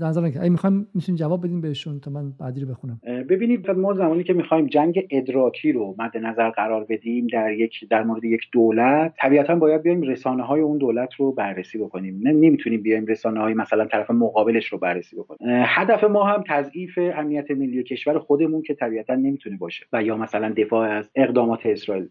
در نظر نگیرید می‌خوایم می‌تونیم جواب بدیم بهشون تا من بعدی رو بخونم. ببینید ما زمانی که می‌خوایم جنگ ادراکی رو مد نظر قرار بدیم در یک در مورد یک دولت طبیعتا باید بیایم رسانه های اون دولت رو بررسی بکنیم. نمی‌تونیم بیایم رسانه های مثلا طرف مقابلش رو بررسی بکنیم. هدف ما هم تضعیف امنیت ملی کشور خودمون که طبیعتا نمی‌تونه باشه. و یا مثلا دفاع از اقدامات اسرائیل.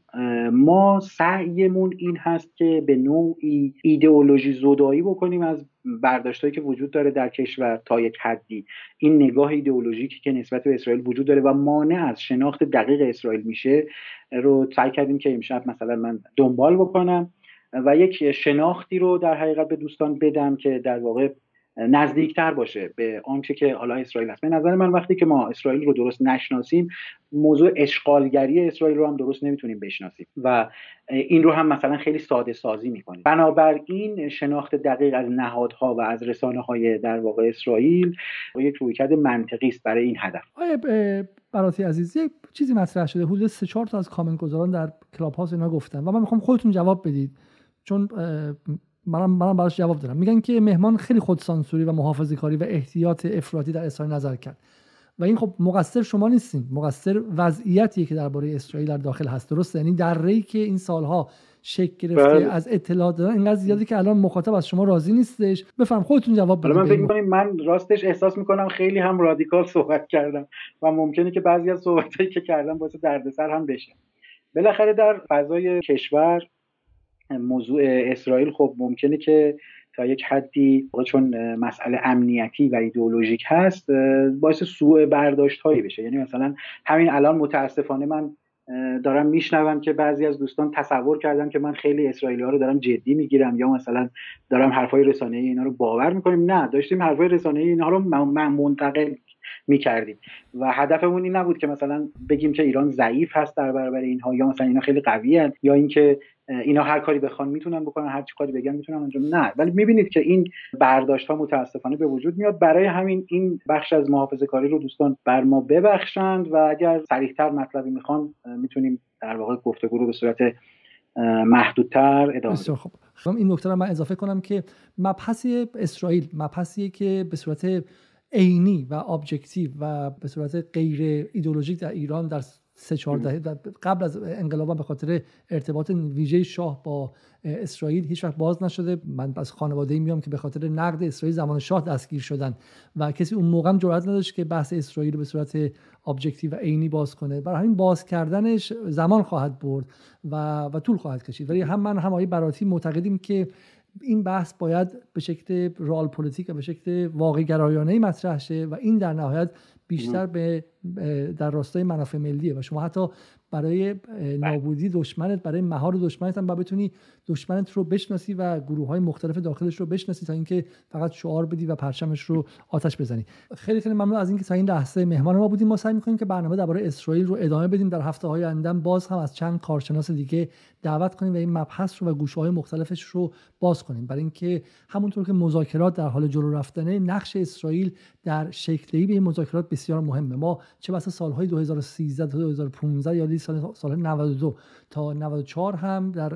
ما سعیمون این هست که به نوعی ایدئولوژی زدایی بکنیم از برداشتهایی که وجود داره در کشور تا یک حدی. این نگاه ایدئولوژیکی که نسبت به اسرائیل وجود داره و مانع از شناخت دقیق اسرائیل میشه رو سعی کردیم که امشب مثلا من دنبال بکنم و یک شناختی رو در حقیقت به دوستان بدم که در واقع نزدیکتر باشه به آنچه که حالا اسرائیل هست. به نظر من وقتی که ما اسرائیل رو درست نشناسیم موضوع اشغالگری اسرائیل رو هم درست نمی‌تونیم بشناسیم و این رو هم مثلا خیلی ساده سازی می‌کنیم. بنابراین شناخت دقیق از نهادها و از رسانه های در واقع اسرائیل یک رویکرد منطقی است برای این هدف. براتی عزیز یک چیزی مطرح شده. حدود سه چهار تا از کامنت گذاران در کلاب هاوس اینا گفتن و من می‌خوام خودتون جواب بدید. چون منم منم براش جواب دارم میگن که مهمان خیلی خودسانسوری و محافظه کاری و احتیاط افراطی در اسرائیل نظر کرد. و این خب مقصر شما نیستین. مقصر وضعیتیه که درباره اسرائیل در داخل هست. درسته؟ یعنی در ری که این سالها شکل گرفته بله. از اطلاعات دادن اینقدر زیادی که الان مخاطب از شما راضی نیستش. بفرم خودتون جواب بدید. من فکر می‌کنم من راستش احساس می‌کنم خیلی هم رادیکال صحبت کردم و ممکنه که بعضی از صحبتایی که کردم باعث دردسر هم بشه. بالاخره در فضای کشور موضوع اسرائیل خب ممکنه که تا یک حدی چون مسئله امنیتی و ایدئولوژیک هست باعث سوء برداشت هایی بشه. یعنی مثلا همین الان متاسفانه من دارم میشنوم که بعضی از دوستان تصور کردن که من خیلی اسرائیلی ها رو دارم جدی می‌گیرم یا مثلا دارم حرفای رسانه اینا رو باور می‌کنیم نه داشتیم حرفای رسانه اینا رو منتقل می‌کردیم. و هدفمون این نبود که مثلا بگیم که ایران ضعیف هست در برابر اینها یا مثلا اینا خیلی قوی یا اینکه اینا هر کاری بخوان می‌تونن بکنن هر چی کاری بگن می‌تونن انجام نه ولی می‌بینید که این برداشت ها متاسفانه به وجود میاد. برای همین این بخش از محافظه کاری رو دوستان بر ما ببخشند و اگر سریعتر مطلبی می‌خوان می‌تونیم در واقع گفتگو رو به صورت محدودتر ادامه خب این نکته رو من اضافه کنم که مبحث اسرائیل مبحثیه که به صورت عینی و objective و به صورت غیر ایدولوژیک در ایران در سه چهار دهه قبل از انقلاب به خاطر ارتباط ویژه شاه با اسرائیل هیچ وقت باز نشده. من از خانواده میام که به خاطر نقد اسرائیل زمان شاه دستگیر شدن و کسی اون موقع هم جرئت نداشت که بحث اسرائیل رو به صورت objective و عینی باز کنه. برای همین باز کردنش زمان خواهد برد و, و طول خواهد کشید. ولی هم من هم آقای براتی معتقدیم که این بحث باید به شکل رال پلیتیک و به شکل واقع گرایانه مطرح شه و این در نهایت بیشتر به در راستای منافع ملیه و شما حتی برای بله. نابودی دشمنت برای مهار دشمنت هم بتونی دشمنت رو بشناسی و گروه های مختلف داخلش رو بشناسی تا اینکه فقط شعار بدی و پرچمش رو آتش بزنی. خیلی خیلی ممنون از اینکه تا این لحظه مهمان ما بودیم. ما سعی می‌کنیم که برنامه درباره اسرائیل رو ادامه بدیم. در هفته های آینده باز هم از چند کارشناس دیگه دعوت کنیم و این مبحث رو و گوشه های مختلفش رو باز کنیم. برای اینکه همونطور که مذاکرات در حال جلو رفتنه نقش اسرائیل در شکلی به این مذاکرات بسیار مهمه. ما چه بسا سالهای 2013 تا 2015 یا سال سال 92 تا 94 هم در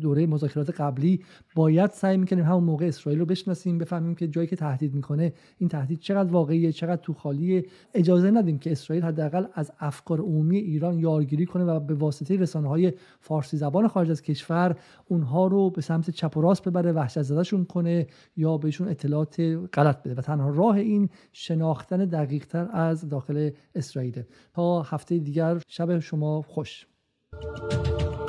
دوره مذاکرات قبلی باید سعی می‌کنیم همون موقع اسرائیل رو بشناسیم بفهمیم که جایی که تهدید می‌کنه این تهدید چقدر واقعیه چقدر تو خالیه. اجازه ندیم که اسرائیل حداقل از افکار عمومی ایران یارگیری کنه و به واسطه رسانه های فارسی زبان خارج از کشور اونها رو به سمت چپ و راست ببره وحشت زدهشون کنه یا بهشون اطلاعات غلط بده. و تنها راه این شناختن دقیقتر از داخل اسرائیل تا هفته دیگر شب شما خوش. Música